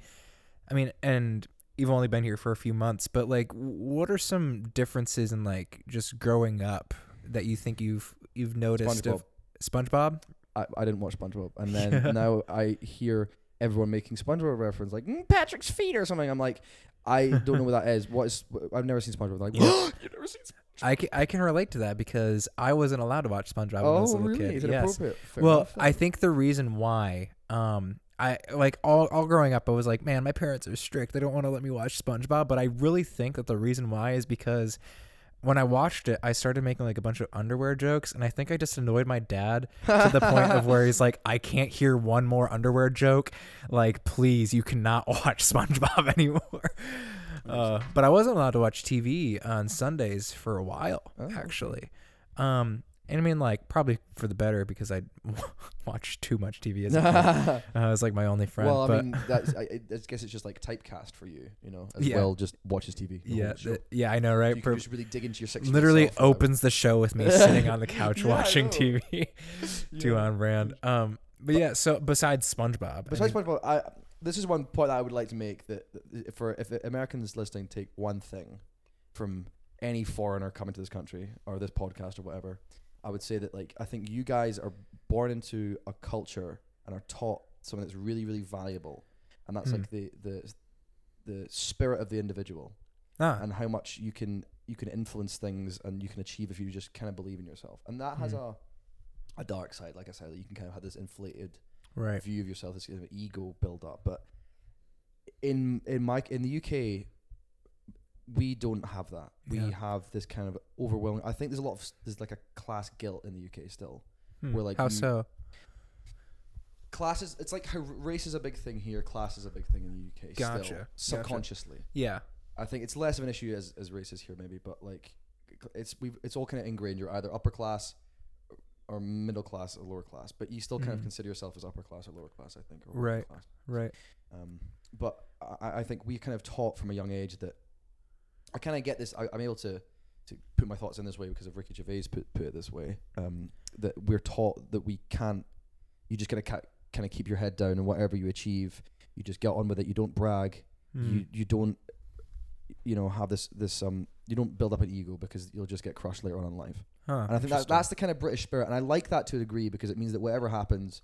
I mean, and you've only been here for a few months, but like, what are some differences in like just growing up that you think you've you've noticed SpongeBob. of SpongeBob? I, I didn't watch SpongeBob, and then now I hear everyone making SpongeBob reference like mm, Patrick's feet or something. I'm like, I don't know what that is. What is? I've never seen SpongeBob. Like, Yeah. you've never seen? SpongeBob? I can, I can relate to that because I wasn't allowed to watch SpongeBob when I was a Oh, little really? kid. Is it yes. appropriate? Well, enough, I think the reason why, um, I like all all growing up, I was like, man, my parents are strict. They don't want to let me watch SpongeBob. But I really think that the reason why is because when I watched it, I started making like a bunch of underwear jokes, and I think I just annoyed my dad to the point of where he's like, I can't hear one more underwear joke. Like, please, you cannot watch SpongeBob anymore. Uh, but I wasn't allowed to watch TV on Sundays for a while, Oh, actually. Um, and I mean, like, probably for the better because I watch too much TV as a kid. uh, like my only friend. well, I but mean, that's, I, I guess it's just like typecast for you, you know, as Yeah. well. Just watches TV. yeah, whole show. th- yeah, I know, right? you Per- just really dig into your six. literally opens the show with me sitting on the couch Yeah, watching. TV. Too Yeah. on brand. Um, but yeah. So besides SpongeBob, I Besides mean- SpongeBob, I, this is one point that I would like to make that, that for if Americans listening take one thing from any foreigner coming to this country or this podcast or whatever, I would say that like I think you guys are born into a culture and are taught something that's really really valuable, and that's Hmm. like the the the spirit of the individual ah, and how much you can you can influence things and you can achieve if you just kind of believe in yourself, and that has Hmm. a a dark side, like I said, that you can kind of have this inflated right. view of yourself, this kind of ego build up. But in in my in the UK, we don't have that. We Yeah. have this kind of overwhelming. I think there's a lot of there's like a class guilt in the UK still. Hmm. we're like How you- so? Class is it's like how race is a big thing here. Class is a big thing in the UK. Gotcha. Still, Gotcha. subconsciously. Yeah. I think it's less of an issue as as race is here maybe, but like it's we it's all kind of ingrained. You're either upper class or middle class or lower class, but you still kind of Mhm. consider yourself as upper class or lower class. I think. Or Right. class. Right. Um, but I, I think we kind of taught from a young age that I kind of get this. I, I'm able to to put my thoughts in this way because of Ricky Gervais put put it this way. Um, that we're taught that we can't. You just gotta ca- kind of keep your head down and whatever you achieve, you just get on with it. You don't brag. You Mm. you don't. You know, have this this um. You don't build up an ego because you'll just get crushed later on in life. Huh, And I think that, that's the kind of British spirit, and I like that to a degree because it means that whatever happens,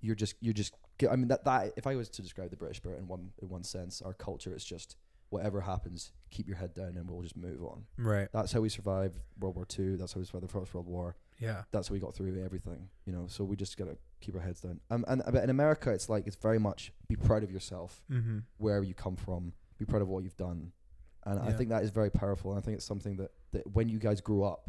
you're just you're just. I mean that that if I was to describe the British spirit in one in one sense, our culture is just whatever happens, keep your head down, and we'll just move on. right. That's how we survived World War Two. That's how we survived the First World War. Yeah. That's how we got through everything. You know, so we just gotta keep our heads down. Um, and but in America, it's like it's very much be proud of yourself, Mm-hmm. wherever you come from. Be proud of what you've done, and I think that is very powerful. And I think it's something that that when you guys grow up,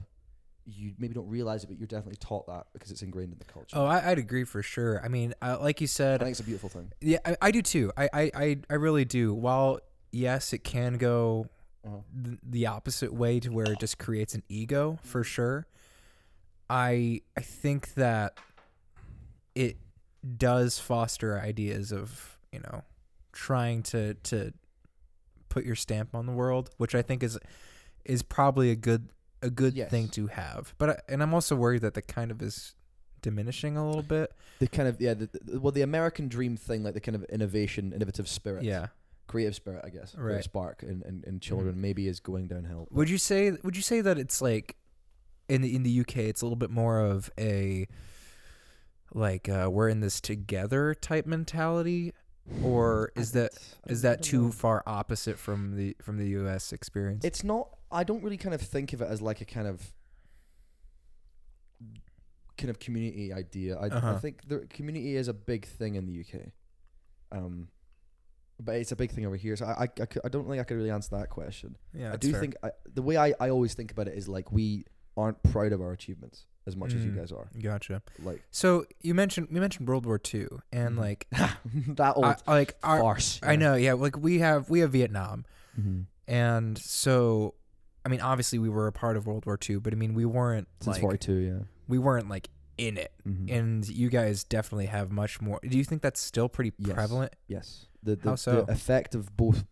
you maybe don't realize it, but you're definitely taught that because it's ingrained in the culture. Oh, I, I'd agree for sure. I mean, uh, like you said, I think it's a beautiful thing. yeah, I, I do too. I, I, I really do. While yes, it can go Uh-huh. th- the opposite way to where it just creates an ego for sure. I I think that it does foster ideas of you know trying to to put your stamp on the world, which I think is is probably a good a good Yes. thing to have. But I, and I'm also worried that the kind of is diminishing a little bit. The kind of yeah, the, the, well, the American dream thing, like the kind of innovation, innovative spirit, Yeah. Creative spirit, I guess, Right. spark in, in, in children, maybe is going downhill. but- Would you say would you say that it's like in the in the UK it's a little bit more of a like uh, we're in this together type mentality or is I that I is I that too know. far opposite from the from the US experience? It's not. I don't really kind of think of it as like a kind of kind of community idea. I, I Uh-huh. think the community is a big thing in the UK. Um, but it's a big thing over here. So I I, I, I don't think I could really answer that question. Yeah, I do fair. think I, the way I, I always think about it is like we aren't proud of our achievements as much as you Mm. guys are. Gotcha. Like So you mentioned we mentioned World War II, and Mhm. like that old I, like our, farce. I know, yeah, like we have we have Vietnam, Mhm. and so I mean, obviously we were a part of World War II, but I mean, we weren't Since like forty two, yeah. we weren't like in it, Mhm. and you guys definitely have much more. Do you think that's still pretty Yes. prevalent? Yes. The the, How so? the effect of both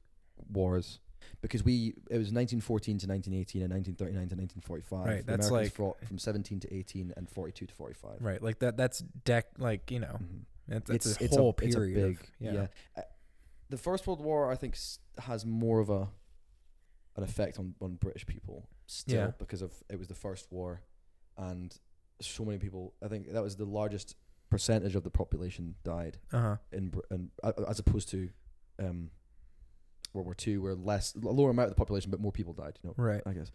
wars because we it was 1914 to 1918 and 1939 to 1945. Right, The that's Americans like- fought from 17 to 18 and 42 to 45. Right, like that. That's deck, like you know, Mhm. that's, that's it's a it's whole a, it's a period. big of, yeah. yeah. Uh, the First World War, I think, has more of a an effect on, on British people still Yeah. because of it was the first war, and so many people. I think that was the largest percentage of the population died Uh huh. in Britain as opposed to um, World War Two, where less a lower amount of the population, but more people died. You know, Right. I guess.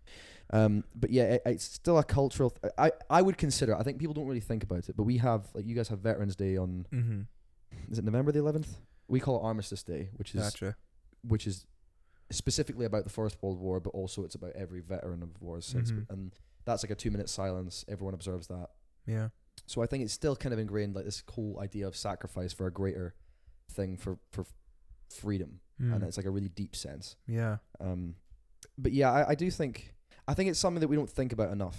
Um, but yeah, it, it's still a cultural. Th- I I would consider. I think people don't really think about it, but we have like you guys have Veterans Day on. Mm-hmm. Is it November the eleventh? We call it Armistice Day, which is Gotcha. which is specifically about the First World War, but also it's about every veteran of wars since. Mhm. And that's like a two minute silence. Everyone observes that. Yeah. So I think it's still kind of ingrained, like this whole idea of sacrifice for a greater thing for for freedom, and Mm. it's like a really deep sense. Yeah. Um, but yeah, I, I do think I think it's something that we don't think about enough,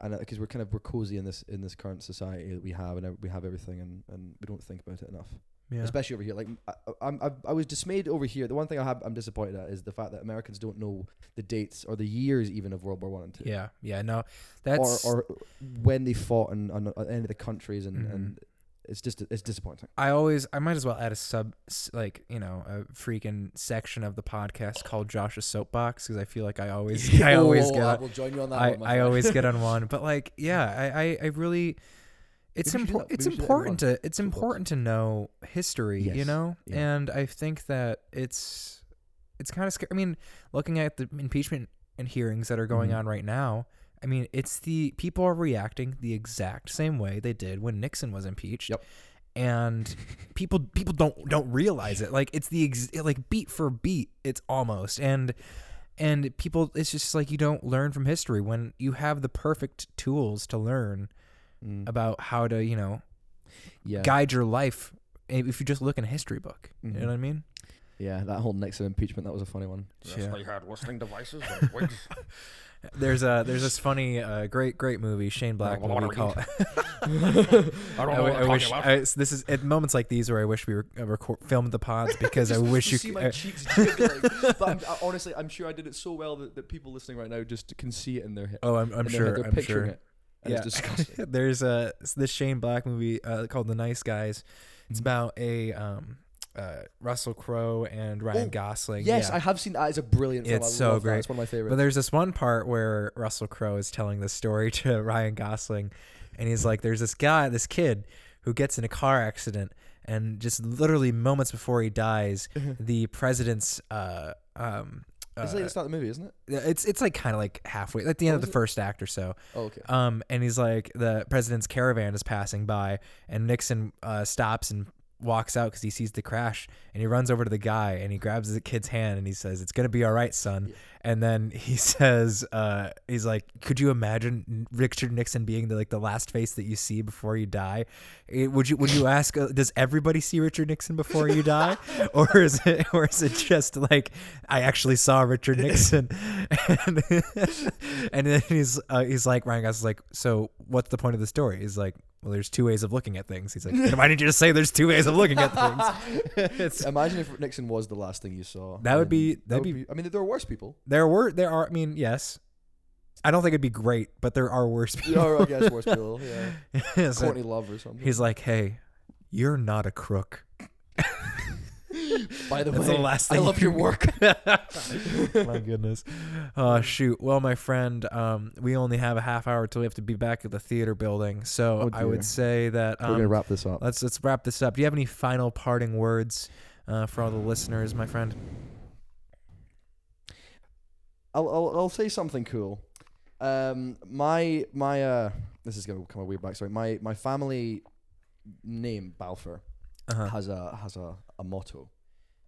and because we're kind of we're cozy in this in this current society that we have, and we have everything, and and we don't think about it enough Yeah. especially over here. Like I, I'm, I, I was dismayed over here. The one thing I have, I'm disappointed at is the fact that Americans don't know the dates or the years even of World War One and Two, Yeah. Yeah. No, that's or or when they fought in on, on any of the countries, and Mhm. and it's just it's disappointing. I always I might as well add a sub like you know a freaking section of the podcast called Josh's soapbox because I feel like I always I always Oh, get I will join you on that. I, one, I always get on one but like yeah I I, I really it's Maybe we should do important it's Maybe we should do that every important to it's important to know history you know? Yeah. and I think that it's it's kind of scary I mean looking at the impeachment and hearings that are going Mhm. on right now I mean it's the people are reacting the exact same way they did when Nixon was impeached. Yep. and people people don't don't realize it. Like it's the ex- like beat for beat it's almost. And and people it's just like you don't learn from history when you have the perfect tools to learn Mm. about how to you know yeah, guide your life if you just look in a history book you Mhm. know what i mean yeah, that whole Nixon impeachment that was a funny one. Yeah. they had listening devices and there's a there's this funny uh, great great movie shane black what movie are we called I don't know I, what I wish talking about. I, s- this is at moments like these where I wish we were uh, record, filmed the pods because I wish you see could. my uh, cheeks jiggling. but I'm, I, honestly, I'm sure I did it so well that, that people listening right now just can see it in their head. oh, I'm, I'm sure. head. They're I'm picturing sure. it. And Yeah. disgusting. There's a this Shane Black movie uh, called The Nice Guys. It's Mhm. about a um, uh, Russell Crowe and Ryan Oh, Gosling. Yes, yeah. I have seen that. It's a brilliant film. It's so love that. great. It's one of my favorites. But there's this one part where Russell Crowe is telling the story to Ryan Gosling, and he's like, "There's this guy, this kid, who gets in a car accident, and just literally moments before he dies, the president's uh um." It's uh, like the start of the movie, isn't it? Yeah, it's it's like kind of like halfway like the end Oh, of the it? first act or so Oh, okay. um and he's like the president's caravan is passing by and nixon uh stops and walks out because he sees the crash and he runs over to the guy and he grabs the kid's hand and he says it's gonna be all right son. Yeah. and then he says uh he's like could you imagine richard nixon being the like the last face that you see before you die? Eh, would you would you ask uh, does everybody see richard nixon before you die? Or is it or is it just like i actually saw richard nixon. And, and then he's uh, he's like ryan gosling's like so what's the point of the story? He's like well there's two ways of looking at things he's like "Then why didn't you just say there's two ways of looking at things it's, Imagine if Nixon was the last thing you saw. That would be- that that'd would be- I mean, there are worse people. there were there are i mean yes i don't think it'd be great but there are worse people Yeah, I guess worse people. Yeah, So Courtney Love or something. he's like hey you're not a crook By the That's way, the last I thing love your work. my goodness oh shoot well my friend um we only have a half hour till we have to be back at the theater building so Oh, i would say that We're gonna um, wrap this up. let's let's wrap this up do you have any final parting words uh, for all the listeners my friend I'll, I'll I'll say something cool. Um, my my uh, this is gonna become a weird backstory. My my family name Balfour uh-huh. has a has a, a motto,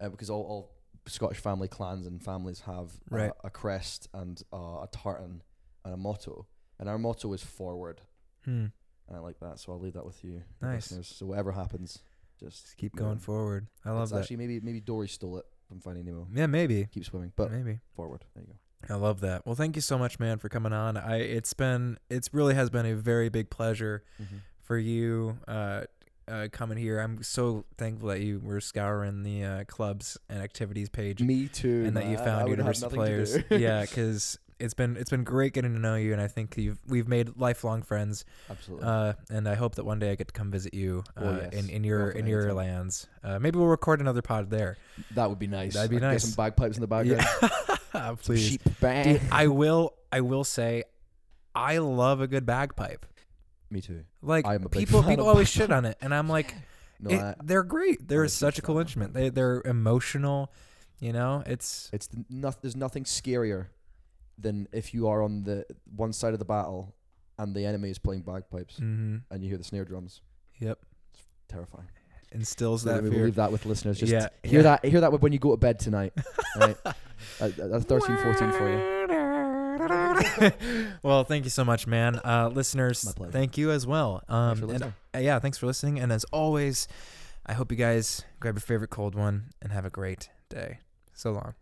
uh, because all, all Scottish family clans and families have Right. a, a crest and uh, a tartan and a motto, and our motto is forward. Hmm. And I like that, so I'll leave that with you, Nice. listeners. So whatever happens, just Just keep going on. forward. I love It's that. Actually, maybe maybe Dory stole it from Finding Nemo. yeah, maybe. Keep swimming, but maybe. forward. There you go. I love that. Well, thank you so much, man, for coming on. I it's been it's really has been a very big pleasure for you uh, uh, coming here. I'm so thankful that you were scouring the uh, clubs and activities page Me too. and that you. I found would university players. yeah, because it's been it's been great getting to know you, and I think you've we've made lifelong friends. Absolutely. Uh, and I hope that one day I get to come visit you uh, Oh, yes. in in your in your lands. Uh, maybe we'll record another pod there. that would be nice. that'd be I could nice. Get some bagpipes in the background. Yeah, please. Dude, I will. I will say, I love a good bagpipe. Me too. Like I am a people, people always shit on it, and I'm like, No, it- I, they're great. They're I'm such a cool instrument. They they're emotional. You know, it's it's the, noth- there's nothing scarier than if you are on the one side of the battle and the enemy is playing bagpipes hmm and you hear the snare drums. Yep, it's Terrifying. instills So that we'll fear. leave that with listeners. Just Yeah, hear yeah. that. Hear that when you go to bed tonight. right? That's 13, 14 for you. well, thank you so much, man. Uh, listeners, My thank you as well. Um, and, uh, yeah, thanks for listening. And as always, I hope you guys grab your favorite cold one and have a great day. So long.